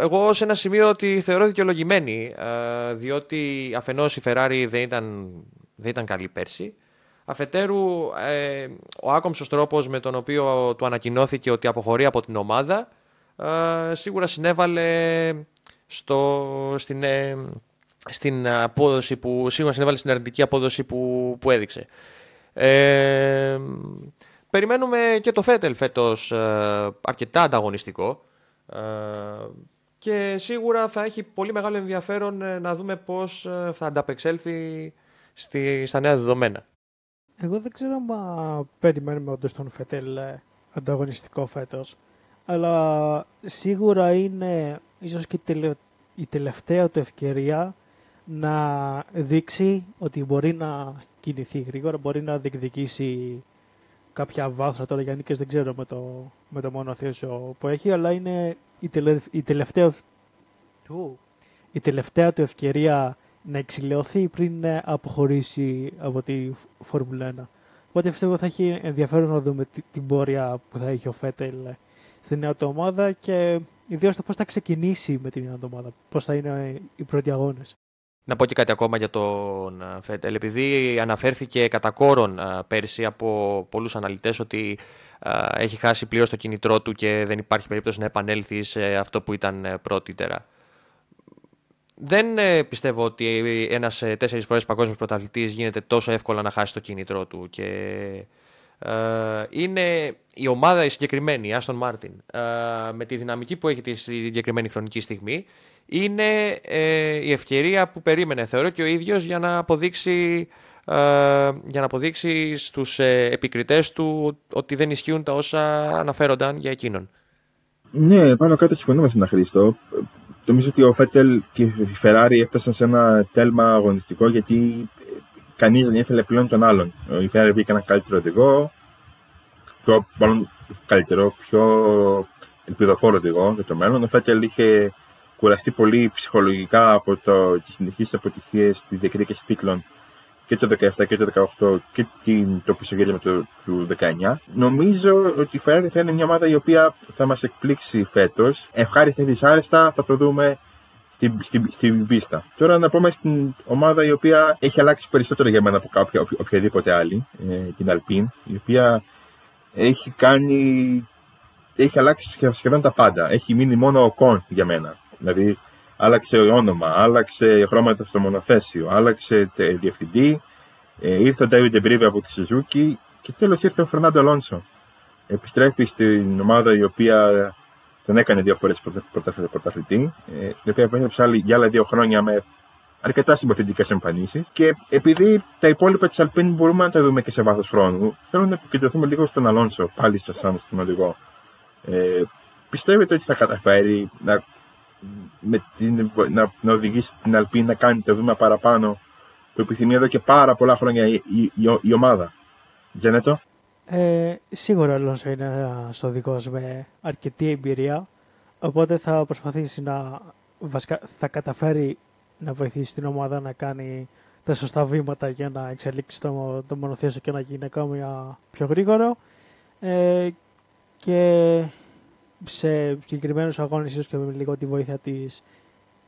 εγώ σε ένα σημείο ότι θεωρώ δικαιολογημένη, ε, διότι αφενός η Ferrari δεν ήταν, δεν ήταν καλή πέρσι, αφετέρου ε, ο άκομψος τρόπος με τον οποίο του ανακοινώθηκε ότι αποχωρεί από την ομάδα σίγουρα συνέβαλε στο, στην, στην απόδοση που σίγουρα συνέβαλε στην αρνητική απόδοση που, που έδειξε. Ε, περιμένουμε και το Φέτελ φέτος αρκετά ανταγωνιστικό. Ε, και σίγουρα θα έχει πολύ μεγάλο ενδιαφέρον ε, να δούμε πώς ε, θα ανταπεξέλθει στη, στα νέα δεδομένα. Εγώ δεν ξέρω αν περιμένουμε όντως τον Φετέλ ανταγωνιστικό φέτος, αλλά σίγουρα είναι ίσως και η τελευταία του ευκαιρία να δείξει ότι μπορεί να κινηθεί γρήγορα, μπορεί να διεκδικήσει κάποια βάθρα τώρα για νίκες δεν ξέρω με το, με το μόνο θέσιο που έχει, αλλά είναι η, τελε, η, τελευταία, του, η τελευταία του ευκαιρία να εξηλαιωθεί πριν ε, αποχωρήσει από τη Φόρμουλα 1. Οπότε πιστεύω θα έχει ενδιαφέρον να δούμε την πορεία που θα έχει ο Φέτελ ε, στην νέα του ομάδα και ιδίως το πώς θα ξεκινήσει με την νέα του ομάδα, πώς θα είναι οι πρώτοι αγώνες. Να πω και κάτι ακόμα για τον Φέτελ. Επειδή αναφέρθηκε κατά κόρον πέρσι από πολλούς αναλυτές ότι έχει χάσει πλήρως το κινητρό του και δεν υπάρχει περίπτωση να επανέλθει σε αυτό που ήταν ε, πρώτητερα. Δεν ε, πιστεύω ότι ένας ε, τέσσερις φορές παγκόσμιος πρωταθλητής γίνεται τόσο εύκολα να χάσει το κινητρό του και είναι η ομάδα η συγκεκριμένη, η Aston Martin, με τη δυναμική που έχει τη συγκεκριμένη χρονική στιγμή είναι ε, η ευκαιρία που περίμενε θεωρώ και ο ίδιος για να αποδείξει, ε, για να αποδείξει στους ε, επικριτές του ότι δεν ισχύουν τα όσα αναφέρονταν για εκείνον. Ναι, πάνω κάτω συμφωνούμε με τον Χρήστο. Νομίζω ότι ο Φέτελ και η Ferrari έφτασαν σε ένα τέλμα αγωνιστικό γιατί κανείς δεν ήθελε πλέον τον άλλον. Η Ferrari βγήκε ένα καλύτερο οδηγό, πιο, μάλλον καλύτερο, πιο ελπιδοφόρο οδηγό για το μέλλον. Ο Φέτελ είχε κουραστεί πολύ ψυχολογικά από το, τις συνεχείς αποτυχίες στη διεκδίκηση τίτλων και το 17 και το 18 και την, το πισωγέλιο το, του 19. Νομίζω ότι η Ferrari θα είναι μια ομάδα η οποία θα μας εκπλήξει φέτος. Ευχάριστα ή δυσάρεστα θα το δούμε στην, στην, στην πίστα. Τώρα να πούμε στην ομάδα η οποία έχει αλλάξει περισσότερο για μένα από κάποια οποιαδήποτε άλλη, ε, την Alpine, η οποία έχει κάνει έχει αλλάξει σχεδόν τα πάντα. Έχει μείνει μόνο ο Κον για μένα. Δηλαδή, άλλαξε όνομα, άλλαξε χρώματα στο μονοθέσιο, άλλαξε διευθυντή, ε, ήρθε ο David Εμπρίβε από τη Suzuki και τέλος ήρθε ο Φερνάντο Αλόνσο. Επιστρέφει στην ομάδα η οποία τον έκανε δύο φορές πρωταθλητή, ε, στην οποία επέστρεψε για άλλα δύο χρόνια με αρκετά συμπαθητικέ εμφανίσεις. Και επειδή τα υπόλοιπα της Αλπίνη μπορούμε να τα δούμε και σε βάθος χρόνου, θέλω να επικεντρωθούμε λίγο στον Αλόνσο, πάλι στο Σάμ, στον οδηγό. Ε, πιστεύετε ότι θα καταφέρει να με την, να, να οδηγήσει την Αλπίνη να κάνει το βήμα παραπάνω που επιθυμεί εδώ και πάρα πολλά χρόνια η, η, η, η ομάδα. Τζένετο. Ε, σίγουρα ο Αλόνσο είναι ένας οδηγός με αρκετή εμπειρία. Οπότε θα προσπαθήσει να βασικά, θα καταφέρει να βοηθήσει την ομάδα να κάνει τα σωστά βήματα για να εξελίξει το, το μονοθέσιο και να γίνει ακόμα πιο γρήγορο. Ε, και σε συγκεκριμένους αγώνες ίσως και με λίγο τη βοήθεια της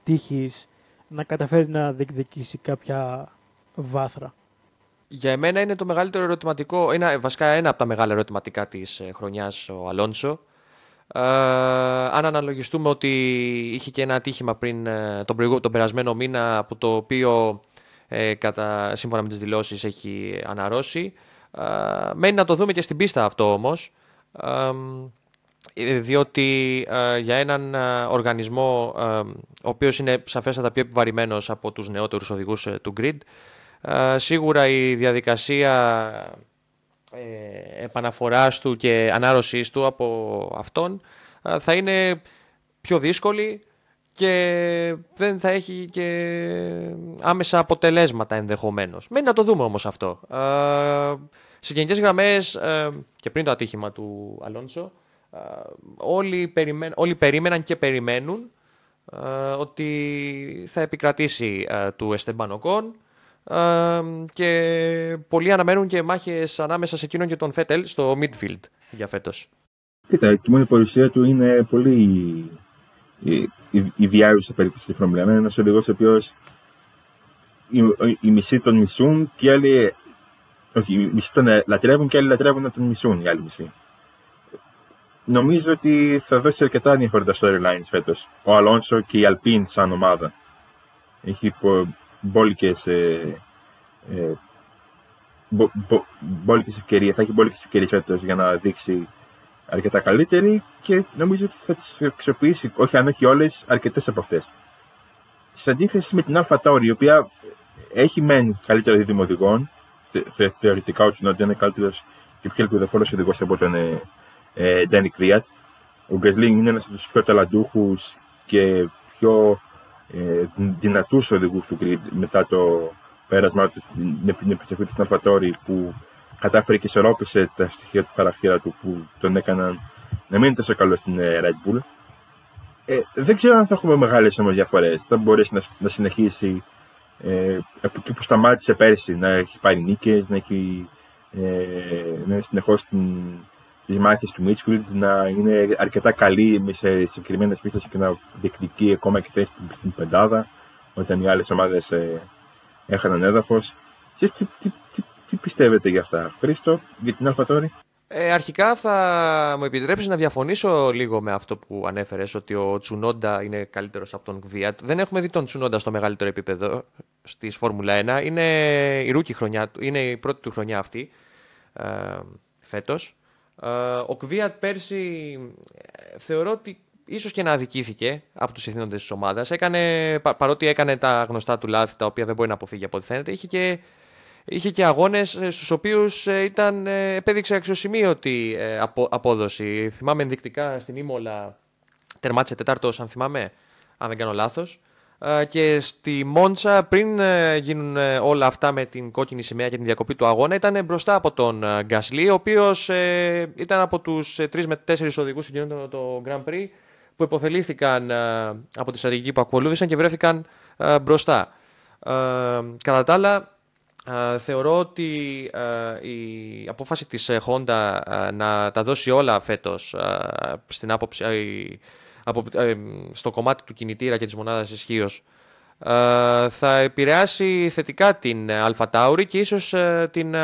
τύχης να καταφέρει να διεκδικήσει κάποια βάθρα. Για εμένα είναι το μεγαλύτερο ερωτηματικό, είναι βασικά ένα από τα μεγάλα ερωτηματικά της ε, χρονιάς ο Αλόνσο. Ε, αν αναλογιστούμε ότι είχε και ένα ατύχημα πριν ε, τον, τον περασμένο μήνα από το οποίο ε, κατά, σύμφωνα με τις δηλώσεις έχει αναρρώσει. Ε, μένει να το δούμε και στην πίστα αυτό όμως. Ε, διότι ε, για έναν ε, οργανισμό ο οποίος είναι σαφέστατα πιο επιβαρημένος από τους νεότερους οδηγούς του grid σίγουρα η διαδικασία επαναφοράς του και ανάρρωσής του από αυτόν θα είναι πιο δύσκολη και δεν θα έχει και άμεσα αποτελέσματα ενδεχομένως. Μένει να το δούμε όμως αυτό. Σε γενικές γραμμές και πριν το ατύχημα του Αλόνσο όλοι, όλοι περίμεναν και περιμένουν ότι θα επικρατήσει του Εστεμπάν Οκόν και πολλοί αναμένουν και μάχες ανάμεσα σε εκείνον και τον Φέτελ στο midfield για φέτος. Κοίτα, η μόνη παρουσία του είναι πολύ ιδιάζουσα περίπτωση στη Φορμουλά. Είναι ένας οδηγός ο οποίος οι, μισοί τον μισούν και οι άλλοι. Όχι, οι μισοί τον λατρεύουν και οι άλλοι λατρεύουν να τον μισούν οι άλλοι μισοί. Νομίζω ότι θα δώσει αρκετά ενδιαφέροντα storylines φέτος. Ο Αλόνσο και η Αλπίν σαν ομάδα. Έχει μπόλικες ε, ε, μπόλικες ευκαιρίες, θα έχει μπόλικες ευκαιρίες φέτος για να δείξει αρκετά καλύτερη και νομίζω ότι θα τις αξιοποιήσει, όχι αν όχι όλες, αρκετές από αυτές. Σε αντίθεση με την Αλφα Tauri, η οποία έχει μεν καλύτερα δίδυμο οδηγών, θε, θεωρητικά ο Τσινόντι είναι καλύτερος και πιο ελπιδοφόρος οδηγός από τον ε, Ντένι Κρίατ. Ο Γκέσλινγκ είναι ένας από τους πιο ταλαντούχους και πιο ε, δυνατούς οδηγούς του Grid μετά το πέρασμα του την επιστροφή του Αλφατόρη που κατάφερε και ισορρόπησε τα στοιχεία του χαρακτήρα του που τον έκαναν να μην είναι τόσο καλό στην ε, Red Bull. Ε, δεν ξέρω αν θα έχουμε μεγάλες όμως διαφορές. Θα μπορέσει να, να συνεχίσει ε, από εκεί που σταμάτησε πέρσι να έχει πάρει νίκες, να έχει ε, να είναι συνεχώς στι μάχε του Μίτσφιλντ, να είναι αρκετά καλή σε συγκεκριμένες πίστες και να διεκδικεί ακόμα και θέση στην πεντάδα, όταν οι άλλες ομάδες ε, έχαναν έδαφος. τι, τι, τι, τι πιστεύετε για αυτά, Χρήστο, για την Αλφατόρη. Ε, αρχικά θα μου επιτρέψεις να διαφωνήσω λίγο με αυτό που ανέφερες ότι ο Τσουνόντα είναι καλύτερος από τον Κβιάτ. Δεν έχουμε δει τον Τσουνόντα στο μεγαλύτερο επίπεδο στη Φόρμουλα 1. Είναι η, rookie χρονιά, είναι η πρώτη του χρονιά αυτή ε, φέτος. Ε, ο Κβιάτ πέρσι ε, θεωρώ ότι ίσως και να αδικήθηκε από τους ιθύνοντες της ομάδας. Έκανε, παρότι έκανε τα γνωστά του λάθη τα οποία δεν μπορεί να αποφύγει από ό,τι φαίνεται, είχε και είχε και αγώνες ε, στους οποίους ε, ήταν, ε, επέδειξε αξιοσημείωτη απόδοση. Θυμάμαι ενδεικτικά στην Ίμολα τερμάτισε τέταρτος αν θυμάμαι, αν δεν κάνω λάθος. Και στη Μόντσα πριν γίνουν όλα αυτά με την κόκκινη σημαία και την διακοπή του αγώνα ήταν μπροστά από τον Γκασλή ο οποίος ήταν από τους 3 με 4 οδηγούς που το, το Grand Prix που υποφελήθηκαν από τη στρατηγική που ακολούθησαν και βρέθηκαν μπροστά. Κατά τα άλλα, θεωρώ ότι η απόφαση της ε, Honda να τα δώσει όλα φέτος στην άποψη, ε, στο κομμάτι του κινητήρα και της μονάδας ισχύω. θα επηρεάσει θετικά την Alpha Tauri και ίσως ε, την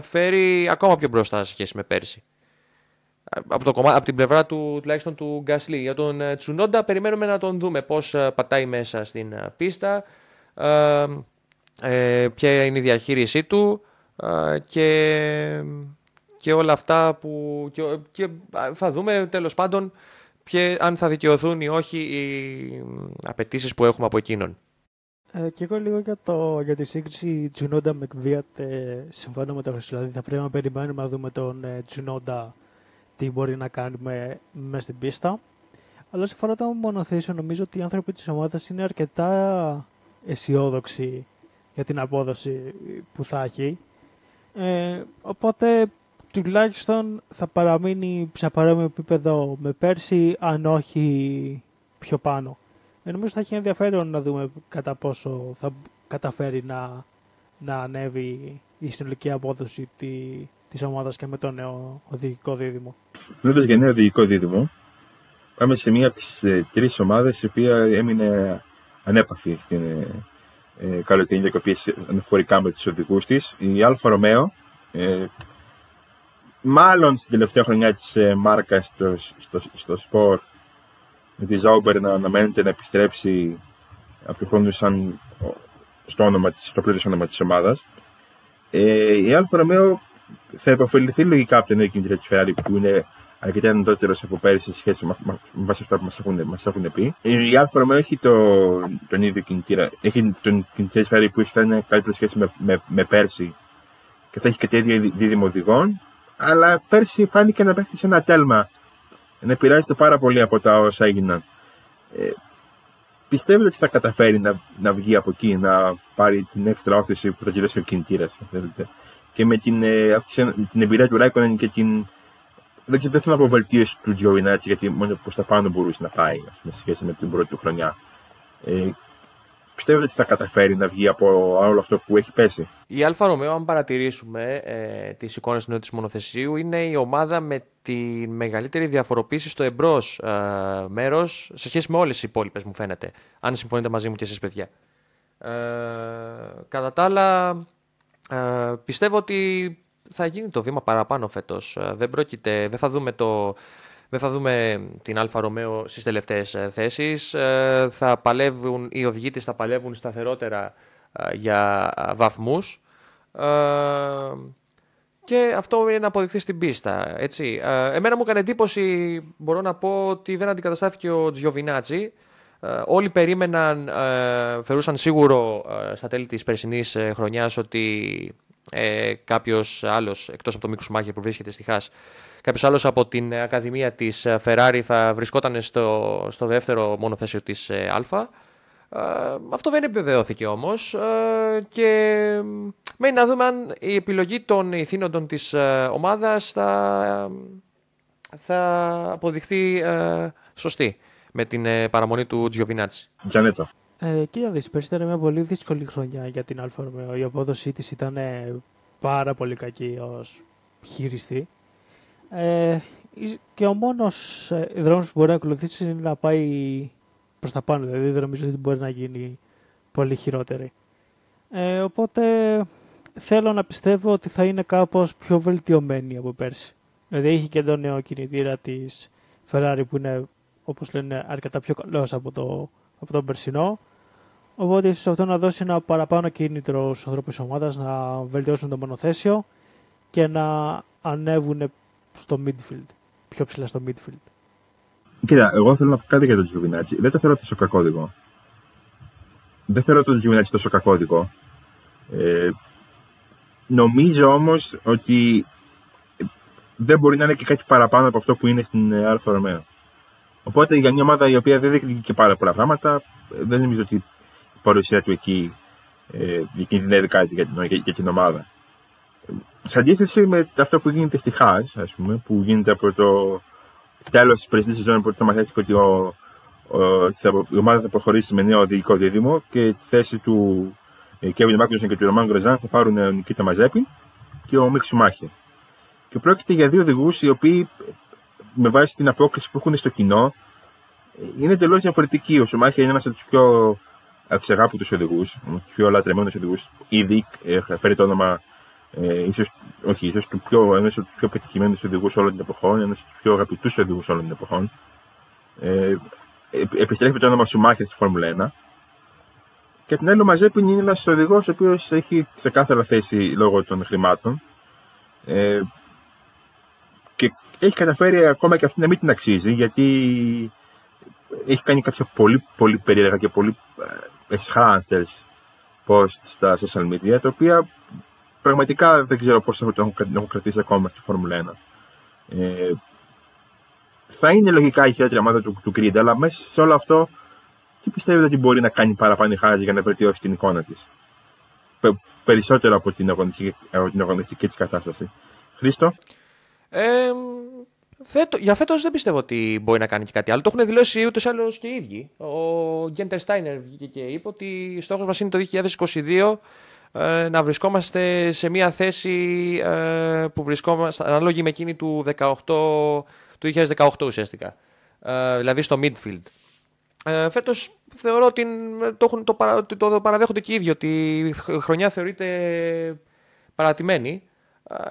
φέρει ακόμα πιο μπροστά σε σχέση με πέρσι. Από, το κομμάτι, από την πλευρά του τουλάχιστον του Γκάσλι. Για τον Τσουνόντα περιμένουμε να τον δούμε πώς πατάει μέσα στην πίστα ε, ποια είναι η διαχείρισή του ε, και, και όλα αυτά που και, και θα δούμε τέλος πάντων ποιε, αν θα δικαιωθούν ή όχι οι απαιτήσεις που έχουμε από εκείνον. Ε, και εγώ λίγο για, το, για τη σύγκριση Τζουνόντα με Κβίατ ε, συμφωνώ με τον Χρυσό. Δηλαδή θα πρέπει να περιμένουμε να δούμε τον ε, Τζουνόντα τι μπορεί να κάνουμε μέσα στην πίστα. Αλλά σε φορά το μονοθέσιο νομίζω ότι οι άνθρωποι της ομάδας είναι αρκετά αισιόδοξοι για την απόδοση που θα έχει. Ε, οπότε τουλάχιστον θα παραμείνει σε παρόμοιο επίπεδο με πέρσι, αν όχι πιο πάνω. Ε, νομίζω θα έχει ενδιαφέρον να δούμε κατά πόσο θα καταφέρει να, να ανέβει η συνολική απόδοση τη, της ομάδας και με το νέο οδηγικό δίδυμο. Μιλώντας για νέο οδηγικό δίδυμο, πάμε σε μία από τις ε, τρεις ομάδες η οποία έμεινε ανέπαφη στην, ε, ε, καλοκαιρινή διακοπή αναφορικά με τους οδηγούς της. Η Alfa Romeo, ε, μάλλον στην τελευταία χρονιά της ε, μάρκας στο, στο, στο σπορ, με τη Sauber να αναμένεται να επιστρέψει από το χρόνο σαν στο, όνομα της, στο πλήρες όνομα της ομάδας. Ε, η Alfa Romeo θα επωφεληθεί λογικά από την νέο κινητήρα της Ferrari που είναι αρκετά ενδότερο από πέρυσι σε σχέση με, με βάση αυτά που μας έχουν, μας έχουν πει. Η Alfa Romeo έχει το, τον ίδιο κινητήρα. Έχει τον κινητήρα Ferrari που ήταν καλύτερη σχέση με, με, με πέρσι και θα έχει και τέτοιο δίδυμο οδηγών. Αλλά πέρσι φάνηκε να πέφτει σε ένα τέλμα να επηρεάζεται πάρα πολύ από τα όσα έγιναν. Ε, πιστεύετε ότι θα καταφέρει να, να βγει από εκεί, να πάρει την έξτρα όθηση που θα κοιτάξει ο κινητήρα, και με την, ε, με την εμπειρία του Ράικονεν και την. Δεν ξέρω, δεν θέλω να πω βελτίωση του Τζιοβινάτσι, γιατί μόνο προς τα πάνω μπορούσε να πάει, σε σχέση με την πρώτη του χρονιά. Ε, πιστεύετε ότι θα καταφέρει να βγει από όλο αυτό που έχει πέσει; Η Alfa Romeo, αν παρατηρήσουμε ε, τις εικόνες του νέου της μονοθεσίου, είναι η ομάδα με τη μεγαλύτερη διαφοροποίηση στο εμπρός ε, μέρος σε σχέση με όλες τις υπόλοιπες, μου φαίνεται. Αν συμφωνείτε μαζί μου και εσείς, παιδιά. Ε, κατά τα άλλα, ε, πιστεύω ότι θα γίνει το βήμα παραπάνω φέτος. Ε, δεν πρόκειται, δεν θα δούμε το δεν θα δούμε την Αλφα Ρωμαίο στις τελευταίες ε, θέσεις. Ε, θα παλεύουν, οι οδηγοί της θα παλεύουν σταθερότερα ε, για βαθμούς. Και αυτό είναι να αποδειχθεί στην πίστα. Έτσι. Εμένα μου έκανε εντύπωση, μπορώ να πω, ότι δεν αντικαταστάθηκε ο Τζιοβινάτζι. Όλοι περίμεναν, φερούσαν σίγουρο στα τέλη της περσινής χρονιάς ότι κάποιος άλλος, εκτός από το Μικ Σουμάχερ που βρίσκεται στη Haas, κάποιος άλλος από την Ακαδημία της Ferrari θα βρισκόταν στο, στο δεύτερο μονοθέσιο της ε, Α. Ε, αυτό δεν επιβεβαιώθηκε όμως και μένει να δούμε αν η επιλογή των ιθυνόντων της ε, ομάδας θα, θα αποδειχθεί σωστή με την παραμονή του Τζιοβινάτσι. Τζανέτο. Ε, κοίτα δεις, πέρσι ήταν μια πολύ δύσκολη χρονιά για την Alfa Romeo. Η απόδοσή της ήταν πάρα πολύ κακή ως χειριστή. Ε, και ο μόνος ε, δρόμος που μπορεί να ακολουθήσει είναι να πάει προς τα πάνω. Δηλαδή δεν νομίζω ότι μπορεί να γίνει πολύ χειρότερη. Ε, οπότε θέλω να πιστεύω ότι θα είναι κάπως πιο βελτιωμένη από πέρσι. Δηλαδή έχει και τον νέο κινητήρα της Ferrari που είναι όπως λένε αρκετά πιο καλός από, το, από τον περσινό. Οπότε ίσως αυτό να δώσει ένα παραπάνω κίνητρο στους ανθρώπους της ομάδας να βελτιώσουν το μονοθέσιο και να ανέβουν στο midfield. Πιο ψηλά στο midfield. Κοίτα, εγώ θέλω να πω κάτι για τον Τζιοβινάτσι. Δεν το θεωρώ τόσο κακό οδηγό. Δεν θεωρώ τον Τζιοβινάτσι τόσο κακό οδηγό. Ε, νομίζω όμως ότι δεν μπορεί να είναι και κάτι παραπάνω από αυτό που είναι στην Alfa Romeo. Οπότε για μια ομάδα η οποία δεν διεκδικεί και πάρα πολλά πράγματα, δεν νομίζω ότι η παρουσία του εκεί ε, διακινδυνεύει κάτι για την, για, για την ομάδα σε αντίθεση με αυτό που γίνεται στη Χάζ, ας πούμε, που γίνεται από το τέλος της περσινής σεζόν που το μαθαίνει ότι ο, ο, η ομάδα θα προχωρήσει με νέο οδηγικό δίδυμο και τη θέση του Κέβιν Μάκνουσον και του Ρωμάν Γκροζάν θα πάρουν ο Νικήτα Μαζέπιν και ο Μίξ Σουμάχερ. Και πρόκειται για δύο οδηγούς οι οποίοι με βάση την απόκριση που έχουν στο κοινό είναι εντελώς διαφορετικοί. Ο Σουμάχερ είναι ένας από τους πιο αξεγάπητου οδηγούς, τους πιο λατρεμένους οδηγούς. Ήδη φέρει το όνομα ε, ίσως, όχι, ίσως του πιο, ένας από τους πιο πετυχημένους οδηγούς όλων των εποχών, ένας από τους πιο αγαπητούς οδηγούς όλων των εποχών. Ε, επιστρέφει το όνομα Σουμάχερ στη Φόρμουλα 1. Και την άλλη ο Μαζέπιν είναι ένας οδηγός ο οποίος έχει ξεκάθαρα θέση λόγω των χρημάτων. Ε, και έχει καταφέρει ακόμα και αυτή να μην την αξίζει, γιατί έχει κάνει κάποια πολύ, πολύ περίεργα και πολύ ε, εσχρά, αν θες, post στα social media, τα οποία πραγματικά δεν ξέρω πώς θα το έχουν κρατήσει ακόμα στη Φόρμουλα 1. Ε, θα είναι λογικά η χειρότερη ομάδα του, του Creed, αλλά μέσα σε όλο αυτό, τι πιστεύετε ότι μπορεί να κάνει παραπάνω η Χάζη για να βελτιώσει την εικόνα της; περισσότερο από την αγωνιστική, την αγωνιστική της κατάσταση. Χρήστο; Ε, φέτο, για φέτος δεν πιστεύω ότι μπορεί να κάνει και κάτι άλλο. Το έχουν δηλώσει ούτως ή άλλως και οι ίδιοι. Ο Γκέντερ Στάινερ βγήκε και είπε ότι στόχος μας είναι το 2022 ε, να βρισκόμαστε σε μια θέση ε, που βρισκόμαστε ανάλογη με εκείνη του, 18, του 2018 ουσιαστικά. Ε, δηλαδή στο midfield. Ε, φέτος θεωρώ ότι το, έχουν, το, το παραδέχονται και οι ίδιοι ότι η χρονιά θεωρείται παρατημένη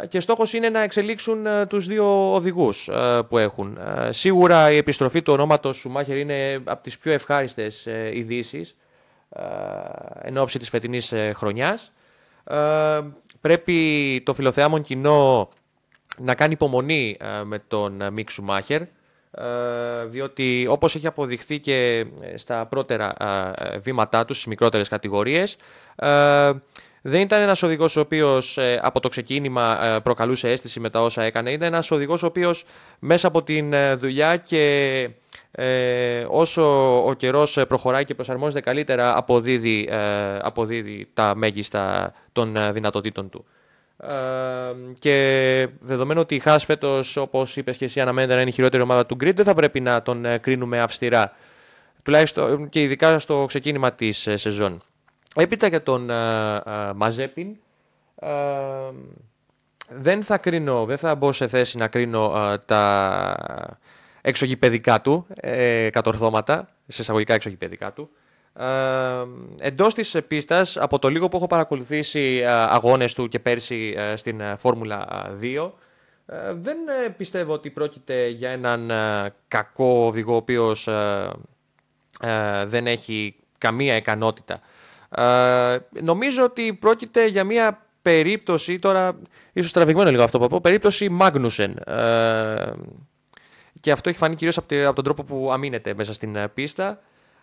και στόχος είναι να εξελίξουν τους δύο οδηγούς που έχουν. Σίγουρα η επιστροφή του ονόματος Σουμάχερ είναι από τις πιο ευχάριστες ειδήσεις εν ώψη της φετινής ε, χρονιάς. Ε, πρέπει το φιλοθεάμον κοινό να κάνει υπομονή ε, με τον Μικ Σουμάχερ, διότι όπως έχει αποδειχθεί και στα πρώτερα βήματά του στις μικρότερες κατηγορίες, δεν ήταν ένας οδηγός ο οποίος ε, από το ξεκίνημα ε, προκαλούσε αίσθηση με τα όσα έκανε. Είναι ένας οδηγός ο οποίος μέσα από την ε, δουλειά και όσο ο καιρός προχωράει και προσαρμόζεται καλύτερα, αποδίδει, αποδίδει τα μέγιστα των δυνατοτήτων του. και δεδομένου ότι η Χάς φέτος, όπως είπες και εσύ, αναμένεται να είναι η χειρότερη ομάδα του Grid, δεν θα πρέπει να τον κρίνουμε αυστηρά. Τουλάχιστον και ειδικά στο ξεκίνημα της σεζόν. Έπειτα για τον uh, Μαζέπιν, δεν θα κρίνω, δεν θα μπω σε θέση να κρίνω τα εξωγηπαιδικά του ε, κατορθώματα, σε εισαγωγικά εξωγηπαιδικά του. Ε, εντός της πίστας, από το λίγο που έχω παρακολουθήσει αγώνες του και πέρσι στην Φόρμουλα 2, δεν πιστεύω ότι πρόκειται για έναν κακό οδηγό ο οποίος δεν έχει καμία ικανότητα ε, νομίζω ότι πρόκειται για μια περίπτωση, τώρα ίσως τραβηγμένο λίγο αυτό που πω, περίπτωση Μάγνουσεν. Ε, και αυτό έχει φανεί κυρίως από, τον τρόπο που αμήνεται μέσα στην ε, πίστα.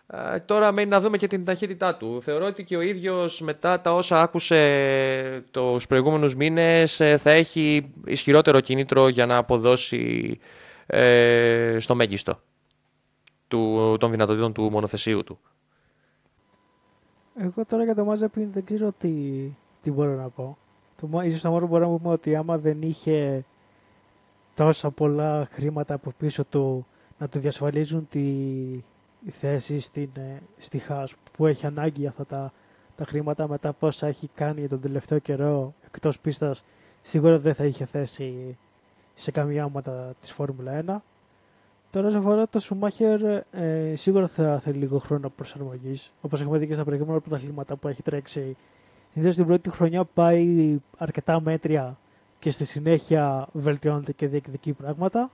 Ε, τώρα μένει να δούμε και την ταχύτητά του. Θεωρώ ότι και ο ίδιος μετά τα όσα άκουσε τους προηγούμενους μήνες θα έχει ισχυρότερο κίνητρο για να αποδώσει στο μέγιστο του, των δυνατοτήτων του μονοθεσίου του. Εγώ τώρα για το Mazepin δεν ξέρω τι, τι μπορώ να πω. Το, ίσως το μόνο που μπορώ να πούμε ότι άμα δεν είχε τόσα πολλά χρήματα από πίσω του να του διασφαλίζουν τη θέση στην, ε, στη ΧΑΣ που έχει ανάγκη για αυτά τα, τα χρήματα μετά πόσα έχει κάνει τον τελευταίο καιρό εκτός πίστας σίγουρα δεν θα είχε θέση σε καμία ομάδα της Φόρμουλα 1 Τώρα, σε αφορά το Σουμάχερ, ε, σίγουρα θα θέλει λίγο χρόνο προσαρμογής. Όπως έχουμε δει και στα προηγούμενα πρωταθλήματα που έχει τρέξει. Συνήθως την πρώτη χρονιά πάει αρκετά μέτρια και στη συνέχεια βελτιώνεται και διεκδικεί πράγματα.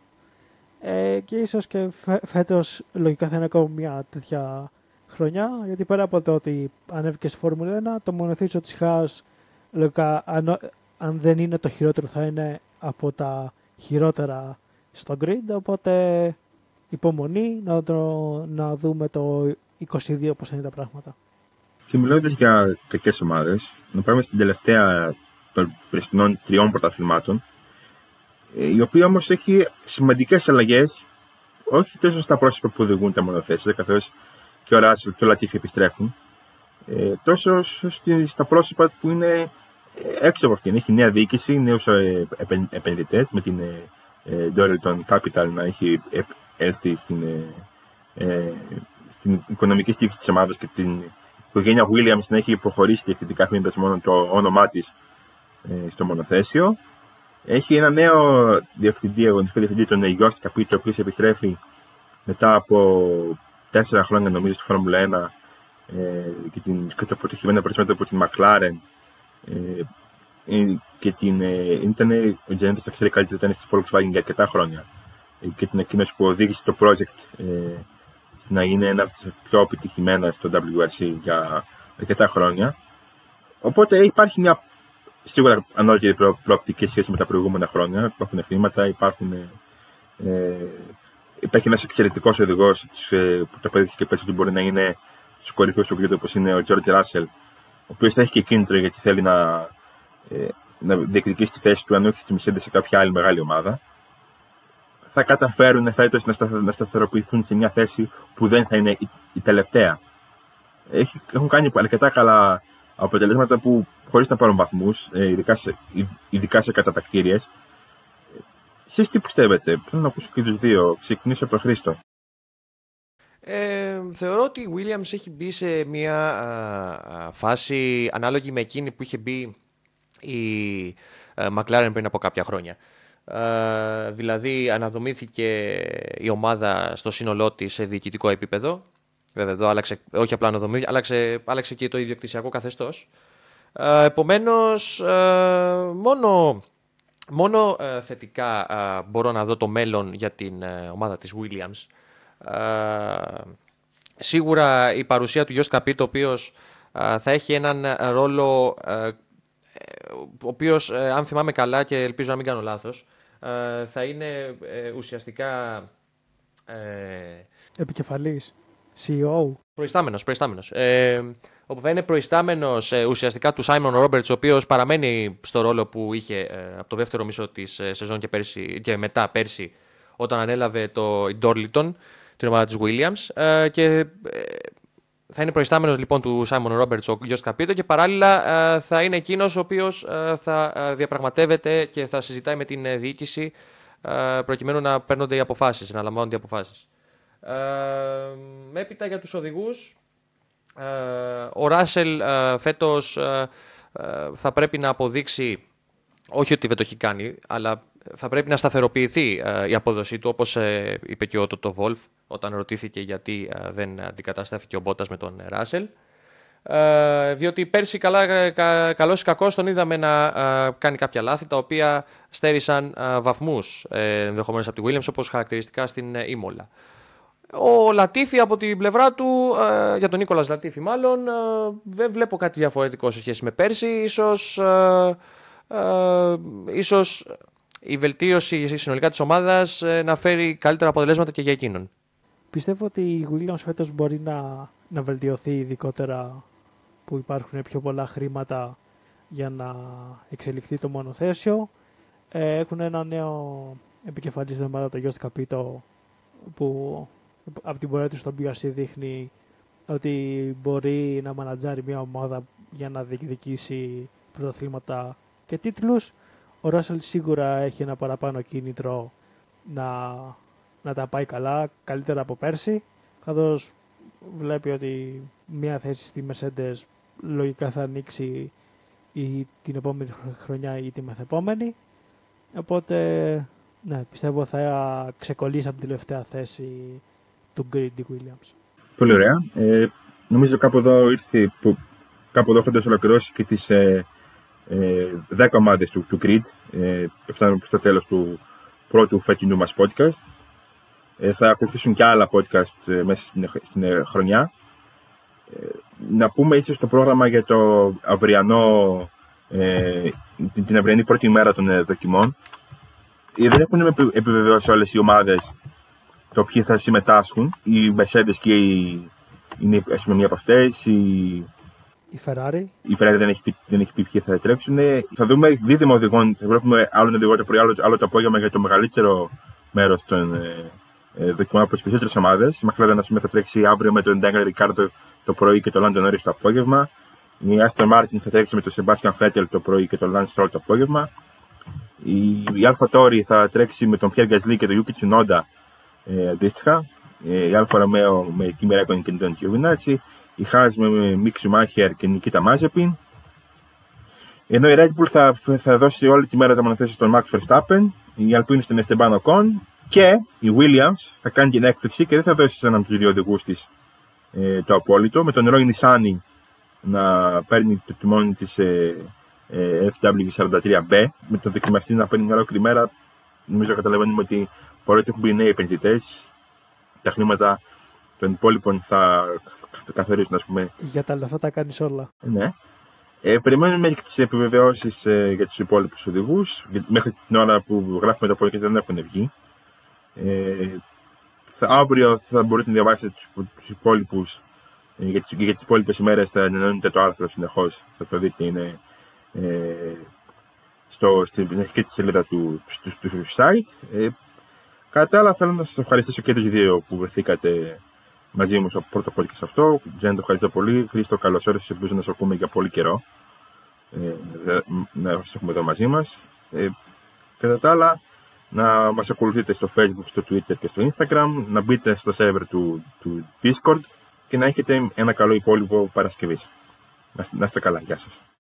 Ε, και ίσως και φέτος λογικά θα είναι ακόμα μια τέτοια χρονιά. Γιατί πέρα από το ότι ανέβηκε στη Φόρμουλα 1, το μονοθήσιο της Χάς λογικά αν, αν δεν είναι το χειρότερο θα είναι από τα χειρότερα στο grid. Οπότε υπομονή να, το, να δούμε το 22 πώς θα είναι τα πράγματα. Και μιλώντα για κακέ ομάδες, να πάμε στην τελευταία των πρεστινών τριών πρωταθλημάτων, ε, η οποία όμως έχει σημαντικές αλλαγές, όχι τόσο στα πρόσωπα που οδηγούν τα μονοθέσεις, καθώς και ο Ράσιλ και ο Λατίφη επιστρέφουν, ε, τόσο στα πρόσωπα που είναι έξω από αυτήν. Έχει νέα διοίκηση, νέους ε, επενδυτές, με την Dorilton Capital να έχει έρθει στην, ε, ε, στην οικονομική στήριξη της ομάδας και την οικογένεια Williams να έχει προχωρήσει διακριτικά αφήνοντας μόνο το όνομά της ε, στο μονοθέσιο. Έχει ένα νέο διευθυντή, αγωνιστικό διευθυντή, τον Γιώργο Καπίτο, ο οποίος επιστρέφει μετά από τέσσερα χρόνια νομίζω στη Φόρμουλα 1 ε, και την αποτυχημένα περισσότερο από την McLaren ε, ε, και την, ε, ήταν ο Τζέντε θα ξέρει καλύτερα ήταν στη Volkswagen για αρκετά χρόνια και την εκείνος που οδήγησε το project ε, να είναι ένα από τις πιο επιτυχημένα στο WRC για αρκετά χρόνια. Οπότε υπάρχει μια σίγουρα ανώτερη προ, προοπτική σχέση με τα προηγούμενα χρόνια. Υπάρχουν χρήματα, υπάρχουν, ε, υπάρχει ένας εξαιρετικός οδηγός ε, που το παιδί και πέσει ότι μπορεί να είναι στους κορυφαίους του γρήγορου όπως είναι ο George Russell, ο οποίος θα έχει και κίνητρο γιατί θέλει να, ε, να διεκδικήσει τη θέση του αν όχι στη Mercedes σε κάποια άλλη μεγάλη ομάδα θα καταφέρουν φέτος να σταθεροποιηθούν σε μια θέση που δεν θα είναι η τελευταία. Έχουν κάνει αρκετά καλά αποτελέσματα που χωρίς να πάρουν βαθμούς, ε, ειδικά σε, ειδικά σε κατατακτήριες. Εσείς τι πιστεύετε, θέλω να ακούσω και τους δύο. Ξεκινήσω από τον Χρήστο. Ε, θεωρώ ότι η Williams έχει μπει σε μια φάση ανάλογη με εκείνη που είχε μπει η α, McLaren πριν από κάποια χρόνια. Ε, δηλαδή αναδομήθηκε η ομάδα στο σύνολό της σε διοικητικό επίπεδο. Βέβαια εδώ άλλαξε, όχι απλά αναδομήθηκε, άλλαξε, άλλαξε και το ιδιοκτησιακό καθεστώς. Ε, επομένως, ε, μόνο, μόνο ε, θετικά ε, μπορώ να δω το μέλλον για την ομάδα της Williams. Σίγουρα η παρουσία του Γιώργου Καπίτο, ο οποίος θα έχει έναν ρόλο ο οποίος, αν θυμάμαι καλά και ελπίζω να μην κάνω λάθος, ε, θα είναι ε, ουσιαστικά... Ε, Επικεφαλής, CEO. Προϊστάμενος, προϊστάμενος. Ε, όπου θα είναι προϊστάμενος ε, ουσιαστικά του Σάιμον Ρόμπερτ, ο οποίος παραμένει στο ρόλο που είχε ε, από το δεύτερο μισό της ε, σεζόν και, πέρσι, και μετά πέρσι, όταν ανέλαβε το Ντόρλιτον, την ομάδα της Williams. Ε, και ε, θα είναι προϊστάμενος λοιπόν του Σάιμον Ρόμπερτς ο Γιώργο Καπίτο και παράλληλα ε, θα είναι εκείνος ο οποίος θα ε, διαπραγματεύεται και θα συζητάει με την ε, διοίκηση ε, προκειμένου να παίρνονται οι αποφάσεις, να λαμβάνονται οι αποφάσεις. Ε, έπειτα για τους οδηγούς. Ε, ο Ράσελ ε, φέτος ε, ε, θα πρέπει να αποδείξει όχι ότι δεν το έχει κάνει, αλλά θα πρέπει να σταθεροποιηθεί ε, η απόδοσή του, όπως ε, είπε και ο Τότο Βόλφ όταν ρωτήθηκε γιατί ε, δεν αντικαταστάθηκε ο Μπότας με τον Ράσελ. Ε, διότι πέρσι καλά, κα, καλώς ή κακώς τον είδαμε να ε, κάνει κάποια λάθη τα οποία στέρισαν ε, βαθμούς ε, ενδεχομένως από τη Williams όπως χαρακτηριστικά στην ε, Ήμολα. Ο Λατίφη από την πλευρά του, ε, για τον Νίκολας Λατίφη μάλλον, ε, δεν βλέπω κάτι διαφορετικό σε σχέση με πέρσι. Ίσως, ε, ε, ίσως η βελτίωση συνολικά της ομάδας ε, να φέρει καλύτερα αποτελέσματα και για εκείνον. Πιστεύω ότι η Williams φέτος μπορεί να, να βελτιωθεί ειδικότερα που υπάρχουν πιο πολλά χρήματα για να εξελιχθεί το μονοθέσιο. Ε, έχουν ένα νέο επικεφαλής στην ομάδα, το Γιώργο Καπίτο, που από την πορεία του στο BRC δείχνει ότι μπορεί να μανατζάρει μια ομάδα για να διεκδικήσει πρωταθλήματα και τίτλους. Ο Ράσελ σίγουρα έχει ένα παραπάνω κίνητρο να, να τα πάει καλά, καλύτερα από πέρσι, καθώς βλέπει ότι μια θέση στη Mercedes λογικά θα ανοίξει ή την επόμενη χρονιά ή τη μεθεπόμενη. Οπότε, ναι, πιστεύω θα ξεκολλήσει από την τελευταία θέση του Grid Williams. Πολύ ωραία. Ε, νομίζω κάπου εδώ ήρθε, που, κάπου εδώ έχοντας ολοκληρώσει και τις ε, ε, 10 ομάδες του, του Grid. Ε, φτάνουμε στο τέλος του πρώτου φετινού μας podcast. Ε, θα ακολουθήσουν και άλλα podcast ε, μέσα στην, στην ε, χρονιά. Ε, να πούμε ίσως το πρόγραμμα για το αυριανό, ε, την, την αυριανή πρώτη μέρα των ε, δοκιμών. Ε, δεν έχουν επιβεβαιώσει όλες οι ομάδες το ποιοι θα συμμετάσχουν. Οι Mercedes και οι, είναι ας πούμε, μία από αυτές. Η, Η Ferrari, η Ferrari δεν έχει, πει, δεν έχει πει ποιοι θα τρέξουν. Θα δούμε δίδυμα οδηγών. Θα βλέπουμε άλλον οδηγό το πρωί, άλλο, άλλο το απόγευμα για το μεγαλύτερο μέρος των ε, ε, δοκιμών από τι περισσότερες ομάδες. Η McLaren ας πούμε, θα τρέξει αύριο με τον Daniel Ricciardo το πρωί και τον Lando Norris το απόγευμα. Η Aston Martin θα τρέξει με τον Sebastian Vettel το πρωί και τον Lance Stroll το απόγευμα. Η, η Alfa Tauri θα τρέξει με τον Pierre Gasly και τον Yuki Tsunoda ε, αντίστοιχα. Ε, η Alfa Romeo με Kimi Räikkönen και τον Giovinazzi. Η Haas με Mick Schumacher και Nikita Mazepin. Ενώ η Red Bull θα, θα δώσει όλη τη μέρα τα μονοθέσει στον Max Verstappen, η Alpine στον Esteban Ocon και η Williams θα κάνει την έκπληξη και δεν θα δώσει σε έναν από τους δύο οδηγούς της ε, το απόλυτο, με τον Roy Nissani να παίρνει το τιμόνι της ε, ε, FW43B, με τον δοκιμαστή να παίρνει μια ολόκληρη μέρα. Νομίζω καταλαβαίνουμε ότι παρότι έχουν μπει νέοι επενδυτές, τα χρήματα των υπόλοιπων θα, θα καθορίσουν, ας πούμε. για τα λεφτά τα κάνεις όλα. Ναι. Ε, περιμένουμε και τις επιβεβαιώσεις ε, για τους υπόλοιπους οδηγούς. Μέχρι την ώρα που γράφουμε το podcast δεν έχουν βγει. Ε, θα, αύριο θα μπορείτε να διαβάσετε του υπόλοιπους ε, για τι για τις υπόλοιπες ημέρες θα ενώνετε το άρθρο συνεχώς. Θα το δείτε, είναι ε, στο, στην αρχική της σελίδα του, του, του site. Ε, κατά τα άλλα, θέλω να σας ευχαριστήσω και τους δύο που βρεθήκατε μαζί μου στο πρώτος podcast αυτό. Τζέν, το ευχαριστώ πολύ. Χρήστο, καλώς όρισες. Ελπίζω να σε ακούμε για πολύ καιρό. Ε, να σα έχουμε εδώ μαζί μας. Ε, κατά τα άλλα, να μας ακολουθείτε στο Facebook, στο Twitter και στο Instagram. Να μπείτε στο server του, του Discord και να έχετε ένα καλό υπόλοιπο Παρασκευής. Να, να είστε καλά. Γεια σας.